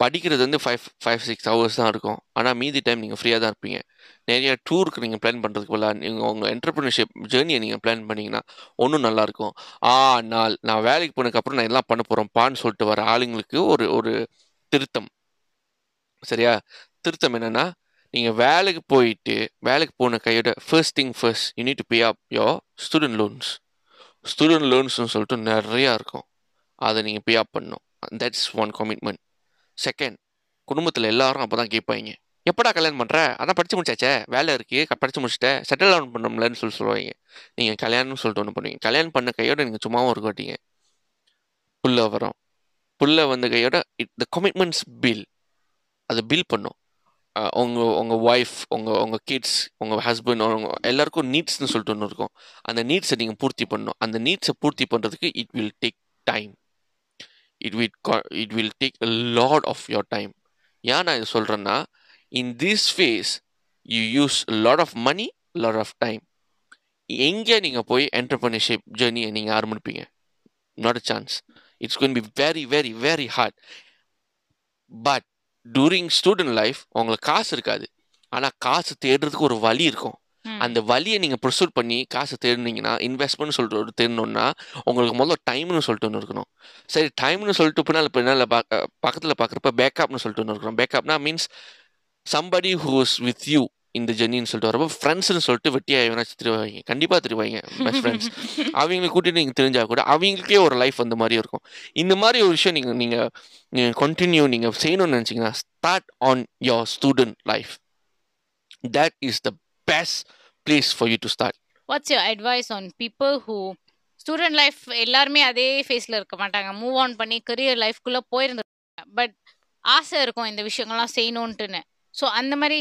படிக்கிறது வந்து five five six hours தான் இருக்கும். ஆனால் மீதி time நீங்கள் ஃப்ரீயாக தான் இருப்பீங்க. நிறைய டூருக்கு நீங்கள் பிளான் பண்ணுறதுக்கு பதிலாக நீங்கள் உங்கள் என்டர்பிரினர்ஷிப் ஜேர்னியை நீங்கள் பிளான் பண்ணிங்கன்னா ஒன்றும் நல்லாயிருக்கும் ஆனால் நான் வேலைக்கு போனதுக்கப்புறம் நான் எல்லாம் பண்ண போகிறோம்ப்பான்னு சொல்லிட்டு வர ஆளுங்களுக்கு ஒரு ஒரு திருத்தம். சரியா? திருத்தம் என்னென்னா நீங்கள் வேலைக்கு போயிட்டு வேலைக்கு போன கையோட first thing first you need to pay up your student loans student லோன்ஸ்னு சொல்லிட்டு நிறையா இருக்கும். அதை நீங்கள் பே அப் பண்ணணும். தட்ஸ் ஒன் கமிட்மெண்ட் செகண்ட் குடும்பத்தில் எல்லாரும் அப்போ தான் கேட்பாங்க. எப்படா கல்யாணம் பண்ணுற அதான் படித்து முடிச்சாச்சே. வேலை இருக்குது படித்து முடிச்சிட்டேன் செட்டில் டவுன் பண்ணோம்லன்னு சொல்லி சொல்லுவாங்க. நீங்கள் கல்யாணம்னு சொல்லிட்டு ஒன்று பண்ணுவீங்க. கல்யாணம் பண்ண கையோட நீங்கள் சும்மாவும் இருக்க மாட்டீங்க. புள்ள வரும். புள்ள வந்த கையோட இட் த கமிட்மெண்ட்ஸ் பில் அது பில் பண்ணும். உங்கள் உங்கள் ஒய்ஃப் உங்கள் உங்கள் கிட்ஸ் உங்கள் ஹஸ்பண்ட் உங்க எல்லாருக்கும் நீட்ஸ்னு சொல்லிட்டு ஒன்று இருக்கும். அந்த நீட்ஸை நீங்கள் பூர்த்தி பண்ணணும். அந்த நீட்ஸை பூர்த்தி பண்ணுறதுக்கு it will take time it விட் it will take a lot of your time ஏன் நான் இது சொல்கிறேன்னா in this phase you use lot of money lot of time எங்கே நீங்கள் போய் என்டர்பிரினர்ஷிப் ஜேர்னியை நீங்கள் ஆரம்பிப்பீங்க? Not a chance it's gonna be very very very hard but during student life உங்களுக்கு காசு இருக்காது. ஆனால் காசு தேடுறதுக்கு ஒரு வழி இருக்கும். அந்த வழியை நீங்கள் ப்ரொசூட் பண்ணி காசு தேடினீங்கன்னா இன்வெஸ்ட்மெண்ட் சொல்லிட்டு ஒரு தேடணும்னா உங்களுக்கு முதல்ல டைம்னு சொல்லிட்டு ஒன்று இருக்கணும். சரி டைம்னு சொல்லிட்டு பின்னால் பின்னால் பக்கத்தில் பார்க்குறப்ப பேக்கப்னு சொல்லிட்டு ஒன்று இருக்கணும். பேக்கப்னா means somebody who's with you இந்த ஜெர்னின்னு சொல்லிட்டு வரப்போ ஃப்ரெண்ட்ஸ்னு சொல்லிட்டு வெட்டியாக எவனாச்சும் திருவாங்க கண்டிப்பாக திருவாங்க பெஸ்ட் ஃப்ரெண்ட்ஸ் அவங்களை கூட்டிட்டு நீங்கள் தெரிஞ்சால் கூட அவங்களுக்கே ஒரு லைஃப் அந்த மாதிரி இருக்கும். இந்த மாதிரி ஒரு விஷயம் நீங்கள் நீங்கள் நீங்கள் கண்டினியூ நீங்கள் செய்யணும்னு நினச்சிங்கன்னா start on your student life that is the best place for you to start what's your advice on people who student life எல்லாருமே அதே ஃபேஸில் இருக்க மாட்டாங்க. மூவ் ஆன் பண்ணி கரியர் லைஃப்குள்ளே போயிருந்துருக்காங்க பட் ஆசை இருக்கும் இந்த விஷயங்கள்லாம் செய்யணுன்ட்டுன்னு. ஸோ அந்த மாதிரி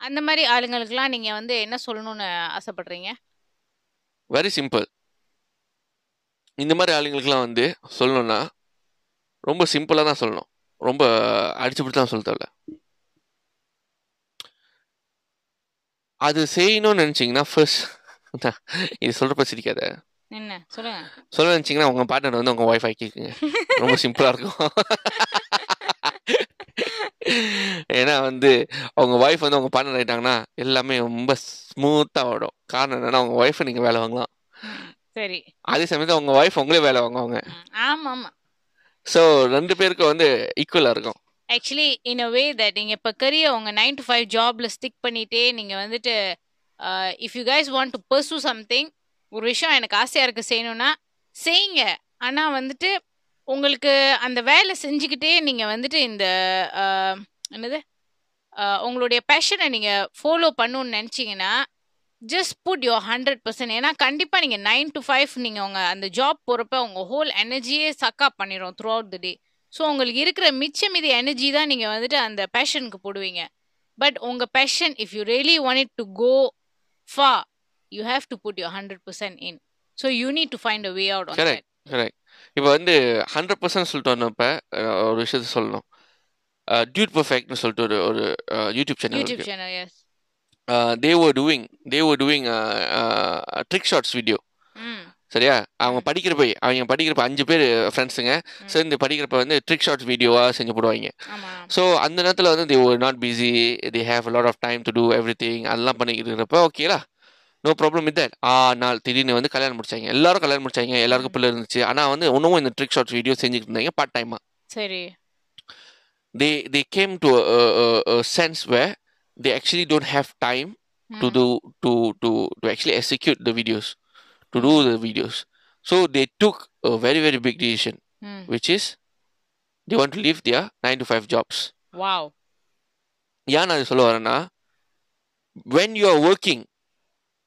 அந்த மாதிரி ஆளுங்களுக்குலாம் நீங்கள் வந்து என்ன சொல்லணும்னு ஆசைப்படுறீங்க? வெரி சிம்பிள் இந்த மாதிரி ஆளுங்களுக்குலாம் வந்து சொல்லணும்னா ரொம்ப சிம்பிளாக தான் சொல்லணும். ரொம்ப அடிச்சு பிடிச்சி தான் சொல்ல தேவையில்ல அது செய்யணும்னு நினச்சிங்கன்னா ஃபர்ஸ்ட் இது சொல்கிறப்ப சிரிக்காத. என்ன? சொல்லுங்க. சொல்ல நினச்சிங்கன்னா உங்கள் பார்ட்னர் வந்து உங்கள் ஒய்ஃபை கேட்குங்க ரொம்ப சிம்பிளாக இருக்கும். ஏன்னா வந்து அவங்க ஒய்ஃப் வந்து அவங்க பார்ட்னர் ஆயிட்டாங்கன்னா எல்லாமே ரொம்ப ஸ்மூத்தாக ஓடும். காரணம் என்னன்னா அவங்க ஒய்ஃபை நீங்கள் வேலை வாங்கலாம். சரி. அதே சமயத்தில் உங்கள் ஒய்ஃப் உங்களே வேலை வாங்குவாங்க. ஆமாம் ஆமாம். ஸோ ரெண்டு பேருக்கும் வந்து ஈக்குவலாக இருக்கும். Actually in a way that நீங்கள் இப்போ கரியர் உங்கள் நைன் டு ஃபைவ் ஜாபில் ஸ்டிக் பண்ணிகிட்டே நீங்கள் வந்துட்டு if you guys want to pursue something ஒரு விஷயம் எனக்கு ஆசையாக இருக்குது செய்யணும்னா செய்யுங்க. ஆனால் வந்துட்டு உங்களுக்கு அந்த வேலை செஞ்சுக்கிட்டே நீங்கள் வந்துட்டு இந்த uh, என்னது? Uh, உங்களுடைய பேஷனை நீங்கள் ஃபாலோ பண்ணணும்னு நினச்சிங்கன்னா just put your hundred percent ஏன்னா கண்டிப்பாக நீங்கள் நைன் டு ஃபைவ் நீங்கள் உங்கள் அந்த ஜாப் போகிறப்ப உங்கள் ஹோல் எனர்ஜியே சக்கா பண்ணிடும் throughout the day so உங்களுக்கு இருக்கிற மிச்சம் மீதி எனர்ஜி தான் நீங்கள் வந்துட்டு அந்த பேஷனுக்கு போடுவீங்க. பட் உங்கள் passion if you really want it to go far you have to put your hundred percent in so you need to find a way out correct correct இப்போ வந்து ஹண்ட்ரட் பர்சன்ட் சொல்லிட்டு வந்தப்ப ஒரு விஷயத்த சொல்லணும். டியூட் பர்ஃபெக்ட்னு சொல்லிட்டு ஒரு ஒரு YouTube channel YouTube channel yes they are doing they are doing trick shorts video சரியா? அவங்க படிக்கிறப்ப அவங்க படிக்கிறப்ப அஞ்சு பேர் ஃப்ரெண்ட்ஸுங்க சேர்ந்து படிக்கிறப்ப வந்து ட்ரிக் ஷார்ட்ஸ் வீடியோவாக செஞ்சு போடுவாங்க. ஸோ அந்த நேரத்தில் வந்து தே ஒரு not busy they have lot of time to do everything அதெல்லாம் பண்ணிக்கிட்டு இருக்கிறப்ப ஓகேலா நோ ப்ராப்ளம் வித் தட் ஆ நாள் திடீர்னு வந்து கல்யாணம் முடிச்சாங்க. எல்லாரும் கல்யாணம் முடிச்சாங்க. எல்லாருக்கும் பிள்ளை இருந்துச்சு. ஆனால் வந்து இன்னமும் இந்த ட்ரிக் ஷார்ட்ஸ் வீடியோ செஞ்சுக்கிட்டு இருந்தாங்க பார்ட் டைமாக சரி. They they came to a, a, a sense where they actually don't have time to ம். do to to to to do the videos so they took a very very big decision ம். which is they want to leave their 9 to 5 jobs Wow. ஏன் நான் சொல்ல வரேன்னா when you are working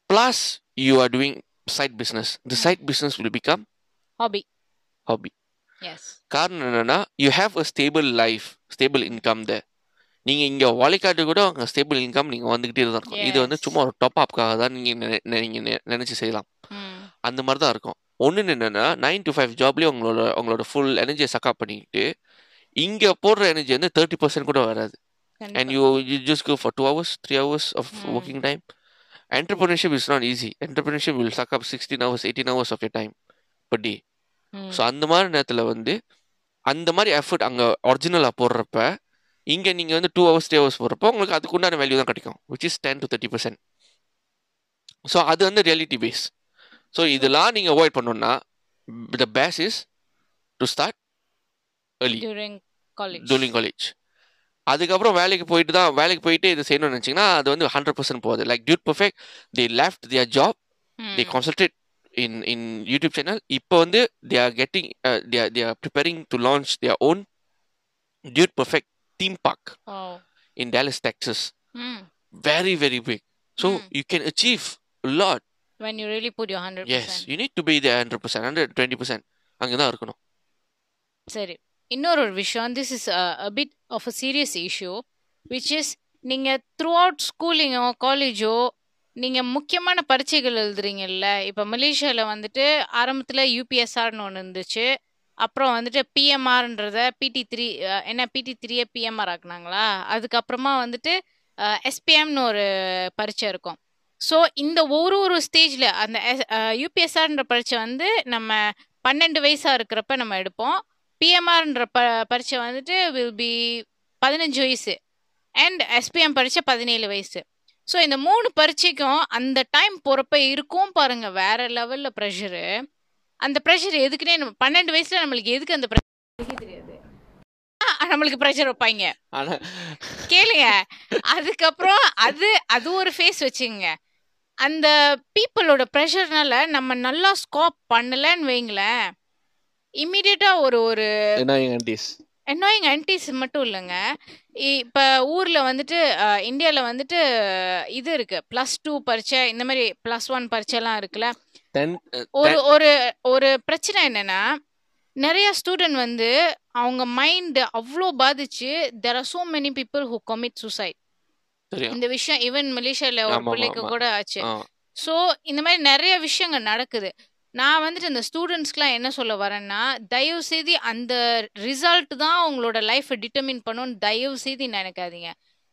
plus you are doing side business the side business will become Hobby. hobby Yes. காரணம் என்னன்னா you have a stable life stable income the நீங்க இங்க வழிகாட்டு கூட அங்க ஸ்டேபிள் இன்கம் நீங்க வந்துகிட்டே தான் இருக்கும் இது வந்து. சும்மா ஒரு டாப் அப்காக தான் நீங்க நீங்க நினைச்சு செய்யலாம். அந்த மாதிரி தான் இருக்கும். ஒன்று என்னன்னா நைன் டு ஃபைவ் ஜாப்லேயே உங்களோட உங்களோட ஃபுல் எனர்ஜியை சக்கப் பண்ணிக்கிட்டு இங்க போடுற எனர்ஜி வந்து தேர்ட்டி பர்சன்ட் கூட வராது. And. You you just go for two hours three hours off. Working time entrepreneurship is not easy. Entrepreneurship will suck up 16 hours 18 hours of your time per day. ம். So அந்த மாதிரி நேரத்தில் வந்து அந்த மாதிரி effort அங்கே ஒரிஜினலாக போடுறப்ப இங்கே நீங்கள் வந்து டூ ஹவர்ஸ் த்ரீ ஹவர்ஸ் போடுறப்போ உங்களுக்கு அதுக்கு உண்டான வேல்யூ தான் கிடைக்கும் which is ten to thirty percent so அது வந்து ரியாலிட்டி பேஸ் ஸோ இதெல்லாம் நீங்கள் அவாய்ட் பண்ணணும்னா the base is to start During college. During college அதுக்கப்புறம் வேலைக்கு போயிட்டு தான் வேலைக்கு போயிட்டு இது செய்யணும்னு நினச்சிங்கன்னா அது வந்து ஹண்ட்ரட் பர்சன்ட் போகுது like dude perfect they left their job they concentrate in in YouTube channel. இப்போ வந்து they are getting uh, they are they are preparing to launch their own Dude Perfect theme park Oh. in Dallas, Texas. ம். Very very big. So Mm. When you really put your 100%. Yes, you need to be there 100%, 120%. அங்கே தான் இருக்கணும் சரி இன்னொரு ஒரு விஷயம் this is a bit of a serious issue which is நீங்கள் throughout ஸ்கூலிங்கோ காலேஜோ நீங்கள் முக்கியமான பரீட்சைகள் எழுதுறீங்கல்ல இப்போ மலேசியாவில் வந்துட்டு ஆரம்பத்தில் யூபிஎஸ்ஆர்னு ஒன்று இருந்துச்சு அப்புறம் வந்துட்டு பிஎம்ஆர்ன்றத பிடி த்ரீ என்ன பிடி த்ரீயே பிஎம்ஆர் ஆக்குனாங்களா அதுக்கப்புறமா வந்துட்டு எஸ்பிஎம்னு ஒரு பரீட்சை இருக்கும் ஸோ இந்த ஒரு ஒரு ஸ்டேஜில் அந்த யூபிஎஸ்ஆர்ன்ற பரீட்சை வந்து நம்ம பன்னெண்டு வயசாக இருக்கிறப்ப நம்ம எடுப்போம். பிஎம்ஆர்ன்ற ப பரீட்சை வந்துட்டு வில் பி பதினஞ்சு வயசு. அண்ட் எஸ்பிஎம் பரீட்சை பதினேழு வயசு. ஸோ இந்த மூணு பரீட்சைக்கும் அந்த டைம் போகிறப்ப இருக்கும் பாருங்க வேற லெவலில் ப்ரெஷரு அந்த ப்ரெஷர் எதுக்குன்னே நம்ம பன்னெண்டு வயசுல நம்மளுக்கு எதுக்கு அந்த ப்ரெஷர் தெரியாது. ஆ, நம்மளுக்கு ப்ரெஷர் வைப்பாங்க. கேளுங்க. அதுக்கப்புறம் அது அது ஒரு ஃபேஸ் வச்சுங்க அந்த பீப்புளோட ப்ரெஷர்னால நம்ம நல்லா ஸ்கோப் பண்ணலன்னு வைங்களேன். இம்மிடியட்டா ஒரு ஒரு அன்னாயிங் ஆன்டிஸ் மட்டும் இல்லைங்க. இப்போ ஊரில் வந்துட்டு இந்தியாவில் வந்துட்டு இது இருக்கு. ப்ளஸ் டூ பரீட்சை இந்த மாதிரி ப்ளஸ் ஒன் பரீட்சைலாம் இருக்குல்ல. ஒரு ஒரு ஒரு பிரச்சனை என்னன்னா நிறைய ஸ்டூடெண்ட் வந்து அவங்க மைண்ட் அவ்வளோ பாதிச்சு there are so many people who commit suicide. தெரியும். இந்த விஷயம் ஈவன் மலேசியால ஒரு ஆமா, ஆமா, பிள்ளைக்கு ஆமா. கூட ஆச்சு. ஆ. ஸோ இந்த மாதிரி நிறைய விஷயங்கள் நடக்குது. நான் வந்துட்டு இந்த ஸ்டூடெண்ட்ஸ்க்குலாம் என்ன சொல்ல வரேன்னா தயவு செய்து அந்த ரிசல்ட் தான் உங்களோட லைஃப்பை டிட்டர்மின் பண்ணுன்னு தயவு செய்து நினைக்காதீங்க.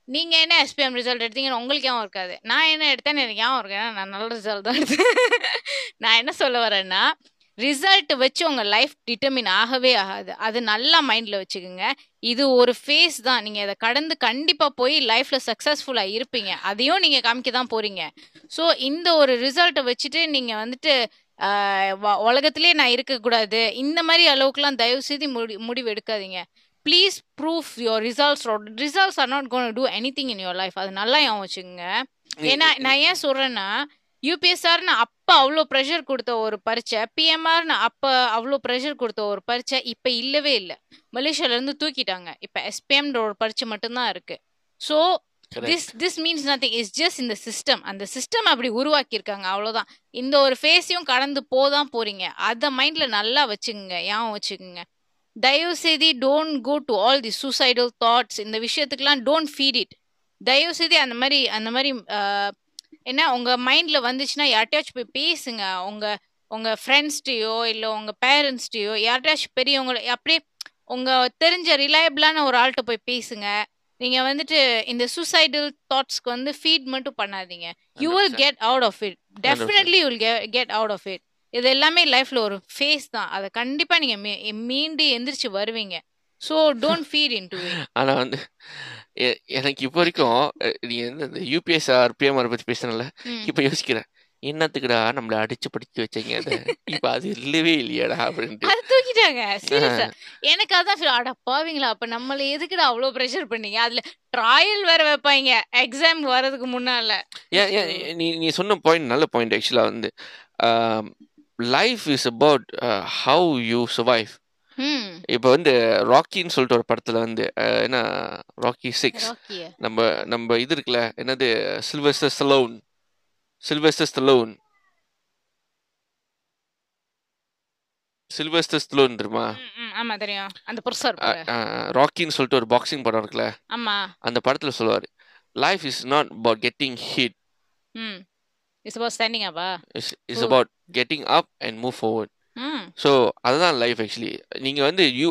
நீங்க என்ன எஸ்பிஎம் ரிசல்ட் எடுத்தீங்கன்னு உங்களுக்கு ஏன் இருக்காது நான் என்ன எடுத்தேன்னு எனக்கு ஏன் இருக்கு ஏன்னா நான் நல்ல ரிசல்ட் தான் எடுத்தேன். நான் என்ன சொல்ல வரேன்னா ரிசல்ட் வச்சு உங்க லைஃப் டிட்டர்மின் ஆகவே ஆகாது. அது நல்லா மைண்ட்ல வச்சுக்கோங்க. இது ஒரு ஃபேஸ் தான். நீங்க இதை கடந்து கண்டிப்பா போய் லைஃப்ல சக்சஸ்ஃபுல்லா இருப்பீங்க. அதையும் நீங்க காமிக்க தான் போறீங்க. ஸோ இந்த ஒரு ரிசல்ட்டை வச்சுட்டு நீங்க வந்துட்டு உலகத்திலே நான் இருக்கக்கூடாது. இந்த மாதிரி அளவுக்குலாம் தயவு செய்து முடி முடிவு எடுக்காதீங்க. Please proof your results results are not gone to anything in your life அது நல்லா ஞாபகம் வச்சுக்கோங்க. ஏன்னா நான் ஏன் சொல்றேன்னா யூபிஎஸ்ஆர்னு அப்ப அவ்வளோ ப்ரெஷர் கொடுத்த ஒரு பரீட்சை பிஎம்ஆர்னு அப்ப அவ்வளோ ப்ரெஷர் கொடுத்த ஒரு பரீட்சை இப்ப இல்லவே இல்லை. மலேசியால இருந்து தூக்கிட்டாங்க. இப்ப எஸ்பிஎம்ன்ற ஒரு பரீட்சை மட்டும்தான் இருக்கு. So. This this means nothing is just இந்த சிஸ்டம் அந்த சிஸ்டம் அப்படி உருவாக்கியிருக்காங்க. அவ்வளோதான் இந்த ஒரு ஃபேஸையும் கடந்து போதான் போறீங்க. அதை மைண்ட்ல நல்லா வச்சுக்கோங்க. ஞாபகம் வச்சுக்கோங்க. தயவு செய்து don't go to all the suicidal thoughts இந்த விஷயத்துக்குலாம் டோன்ட் ஃபீட் இட் தயவு செய்து அந்த மாதிரி அந்த மாதிரி என்ன உங்க மைண்ட்ல வந்துச்சுன்னா யார்கிட்டயாச்சும் போய் பேசுங்க. உங்க உங்க ஃப்ரெண்ட்ஸ்டையோ இல்லை உங்க பேரண்ட்ஸ்டையோ யார்கிட்டயாச்சும் பெரியவங்க அப்படியே உங்க தெரிஞ்ச ரிலையபிளான ஒரு ஆள்கிட்ட போய் பேசுங்க. நீங்க வந்துட்டு இந்த சூசைடல் தாட்ஸ்க்கு வந்து ஃபீட் மட்டும் பண்ணாதீங்க. You will 100%. Get out of it definitely will get out of it இது எல்லாமே லைஃப்ல ஒரு ஃபேஸ் தான். அதை கண்டிப்பா நீங்க மீண்டு எந்திரிச்சு வருவீங்க. So don't feed in to ஆனா வந்து எனக்கு இப்போ வரைக்கும் நீ வந்து இந்த யூபிஎஸ்ஆர் பிஎம்ஆர் பத்தி பேசுனல இப்போ யோசிக்கிறேன் என்னத்துக்குடா நம்மள அடிச்சு படிக்க வச்சீங்க அதை? இப்ப அது இல்லவே இல்லையாடா அப்படின்ட்டு. அது தூக்கிட்டாங்க எனக்கு அதான் அட பாவீங்களா அப்ப நம்மள எதுக்குடா அவ்வளவு ப்ரெஷர் பண்ணீங்க? அதுல ட்ராயல் வேற வைப்பாங்க எக்ஸாம் வர்றதுக்கு முன்னால. நீ நீ சொன்ன பாயிண்ட் நல்ல பாயிண்ட் ஆக்சுவலாக வந்து life is about how you survive இப்போ வந்து ராக்கின்னு சொல்லிட்டு ஒரு படத்தில் வந்து என்ன ராக்கி சிக்ஸ் நம்ம நம்ம இது இருக்குல்ல என்னது Sylvester Stallone Sylvester Stallone Sylvester Stallone தெரியுமா? ஆமா தெரியும். அந்த புருஷா இருப்பாரு ராக்கின்னு சொல்லிட்டு ஒரு பாக்ஸிங் படம் இருக்குல்ல? ஆமா. அந்த படத்தில் சொல்லுவார் life is not about getting hit hmm. It's about standing up Oh. About getting up and move forward. Hmm so அதுதான் லைஃப் ஆக்சுவலி நீங்கள் வந்து யூ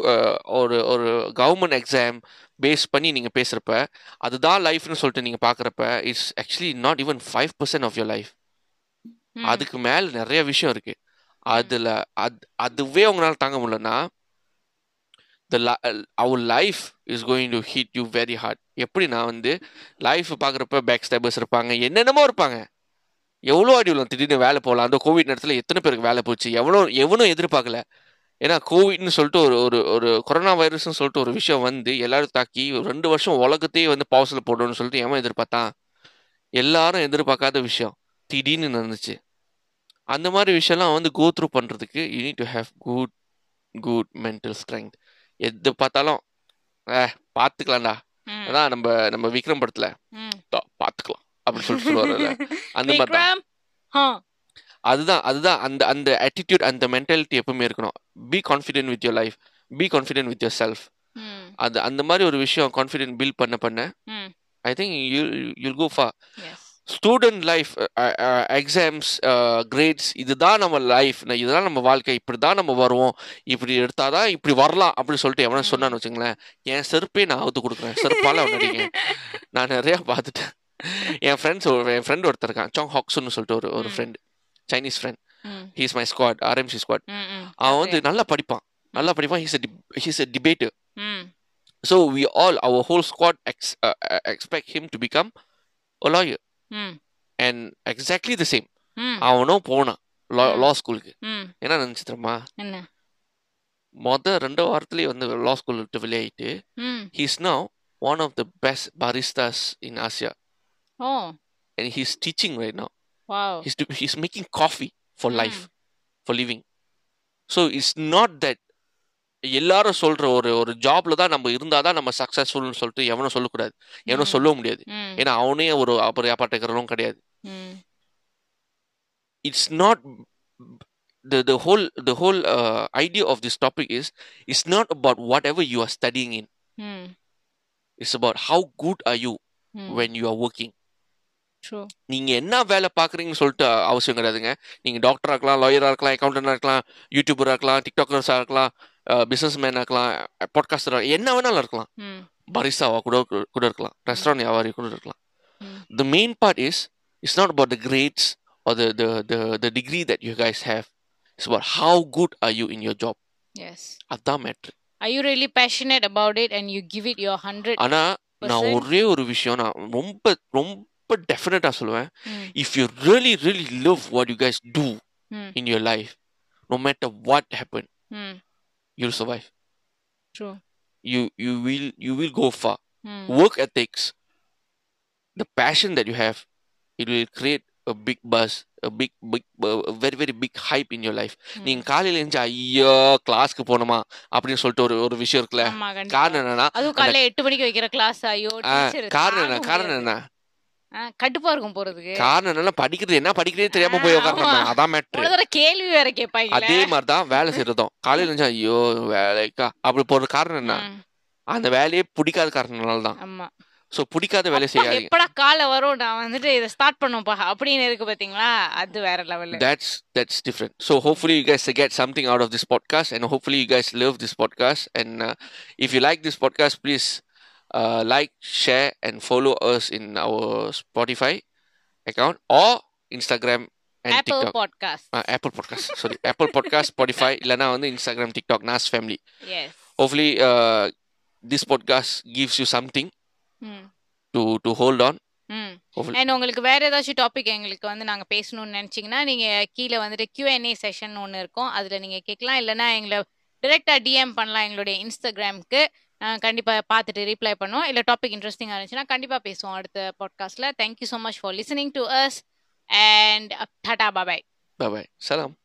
ஒரு ஒரு கவர்மெண்ட் எக்ஸாம் பேஸ் பண்ணி நீங்கள் பேசுகிறப்ப அதுதான் லைஃப்னு சொல்லிட்டு நீங்கள் பார்க்குறப்ப it's actually not even five percent of your life. அதுக்கு மேலே நிறைய விஷயம் இருக்கு. அதில் அது அதுவே உங்களால் தாங்க முடியலன்னா the our life is going to hit you very hard எப்படி நான் வந்து லைஃப் பார்க்குறப்ப பேக் ஸ்டெபர்ஸ் இருப்பாங்க என்னென்னமோ இருப்பாங்க. எவ்வளோ அடி விழும்? திடீர்னு வேலை போகலாம். அந்த கோவிட் நேரத்தில் எத்தனை பேருக்கு வேலை போச்சு? எவ்வளோ எவனும் எதிர்பார்க்கல. ஏன்னா கோவிட்னு சொல்லிட்டு ஒரு ஒரு ஒரு கொரோனா வைரஸ்னு சொல்லிட்டு ஒரு விஷயம் வந்து எல்லாரும் தாக்கி ரெண்டு வருஷம் உலகத்தையே வந்து பாஸில் போடணும்னு சொல்லிட்டு எவன் எதிர்பார்த்தான்? எல்லாரும் எதிர்பார்க்காத விஷயம். திடீர்னு நடந்துச்சு. அந்த மாதிரி விஷயம்லாம் வந்து கோ த்ரூ பண்ணுறதுக்கு you need to have good good mental strength எது பார்த்தாலும் ஏ பார்த்துக்கலாம்டா. அதான் நம்ம நம்ம விக்ரம் படத்தில். அப்படின்னு சொல்லிட்டு சொல்லுவார்ல அந்த மாதிரி தான் அதுதான் அதுதான். அந்த அந்த attitude அந்த மென்டாலிட்டி எப்பவுமே இருக்கணும். Be confident with your life be confident with yourself அது அந்த மாதிரி ஒரு விஷயம் கான்ஃபிடென்ட் பில்ட் பண்ண பண்ண I think you you'll go for as student life exams grades இதுதான் நம்ம லைஃப் இதுதான் நம்ம வாழ்க்கை. இப்படி தான் நம்ம வருவோம். இப்படி எடுத்தாதான் இப்படி வரலாம் அப்படின்னு சொல்லிட்டு எவனா சொன்னான்னு வச்சுங்களேன் என் செருப்பே நான் அவுத்து கொடுக்குறேன். செருப்பால அவனடிங்க நான் நிறையா பார்த்துட்டேன். என் ஃப்ரெண்ட்ஸ் என் ஃப்ரெண்ட் ஒருத்தர் இருக்கான். சாங் ஹாக்ஸுன்னு சொல்லிட்டு ஒரு ஒரு. Friend Chinese friend he's my. Squad RMC squad அவன் வந்து நல்லா படிப்பான். நல்லா படிப்பான். He's he's a debater hmm. So we all our whole squad ex expect him to become a lawyer. Hmm. And exactly the same அவனும் போனான் லா ஸ்கூலுக்கு என்ன நினச்சி தெரியுமா மொத ரெண்டு வாரத்துலேயே வந்து லா ஸ்கூல் விட்டு வெளியாயிட்டு he's now one of the best baristas in Asia Oh and he's teaching right now wow he's he's making coffee for hmm. Life for living so it's not that எல்லாரும் சொல்ற ஒரு ஒரு ஜாப்ல தான் நம்ம இருந்தால் தான் நம்ம சக்ஸஸ்ஃபுல்னு சொல்லிட்டு எவனும் சொல்லக்கூடாது எவனும் ம். சொல்லவும் முடியாது ம் ஏன்னா அவனே ஒரு அப்புறம் ஏப்பாட்டுக்கிறவனும் கிடையாது ம் it's not the the whole the whole uh, idea of this topic is it's not about whatever you are studying in ம் it's about how good are you ம் when you are working through நீங்க என்ன வேலை பாக்குறீங்கன்னு சொல்லிட்டு அவசியம் கிடையாதுங்க. நீங்க டாக்டரா இருக்கலாம் லாயரா இருக்கலாம் அக்கௌண்டன்டா இருக்கலாம் யூடியூபரா இருக்கலாம் டிக்டாக்கர்ஸா இருக்கலாம் பிசினஸ் மேனா இருக்கலாம் பாட்காஸ்டரா என்ன வேணாலும் இருக்கலாம். பரிசாவா கூட கூட இருக்கலாம் ரெஸ்டாரண்ட் வியாபாரி கூட இருக்கலாம். ம். the main part is it's not about the grades or the, the the the degree that you guys have. It's about how good are you in your job. Yes அதான் matter are you really passionate about it and you give it your 100 ஆனா நான்? ஒரே ஒரு விஷயம் நான் ரொம்ப ரொம்ப டெஃபினட்டா சொல்லுவேன் ம் if you really really love what you guys do ம் in your life no matter what happen hmm you'll survive true you you will you will go far ம் work ethics the passion that you have it will create a big buzz a big big a very very big hype in your life நீங்க காலையில எழுந்து ஐயோ கிளாஸ்க்கு போகணுமா அப்படின்னு சொல்லிட்டு ஒரு ஒரு விஷயம் இருக்குல்ல காரணம் என்னன்னா அதுவும் காலைல எட்டு மணிக்கு வைக்கிற கிளாஸ் ஐயோ காரணம் என்ன காரணம் என்ன கடுப்பா இருக்கும் போறதுக்கு. காரணம் என்னன்னா படிக்கிறது என்ன படிக்கிறதே தெரியாம போய் உட்காரணும். அதான் மேட்ரு கேள்வி வேற கேட்பாங்க அதே மாதிரிதான் வேலை செய்யறதும் காலையில எழுந்து ஐயோ வேலைக்கா அப்படி போற காரணம் என்ன? அந்த வேலையே பிடிக்காத காரணனால தான் ஆமா. சோ பிடிக்காத வேலை செய்யாதீங்க. எப்படா காலை வரும்? நான் வந்துட்டு இதை ஸ்டார்ட் பண்ணும்பா அப்படின்னு இருக்கு பாத்தீங்களா? அது வேற level that's different. So hopefully you guys get something out of this podcast and hopefully you guys love this podcast and uh, if you like this podcast please uh, like share and follow us in our spotify account or instagram and Apple tiktok podcast uh, apple podcast sorry apple podcast spotify இல்லனா வந்து instagram tiktok nas family yes hopefully uh, this podcast gives you something ம் to to hold on. And உங்களுக்கு வேற ஏதாச்சும் topic எங்களுக்கு வந்து நாங்க பேசணும்னு நினைச்சீங்கன்னா நீங்க கீழே வந்துட்டு Q&A செஷன் ஒன்று இருக்கும் அதுல நீங்க கேட்கலாம் இல்லைன்னா எங்களை டிரெக்டா டிஎம் பண்ணலாம் எங்களுடைய இன்ஸ்டாகிராம்க்கு கண்டிப்பா பார்த்துட்டு ரிப்ளை பண்ணுவோம். இல்ல டாபிக் இன்ட்ரெஸ்டிங்காக இருந்துச்சுன்னா கண்டிப்பாக பேசுவோம் அடுத்த பாட்காஸ்ட்ல thank you so much for listening to us and Tata bye bye bye பாய் சலாம்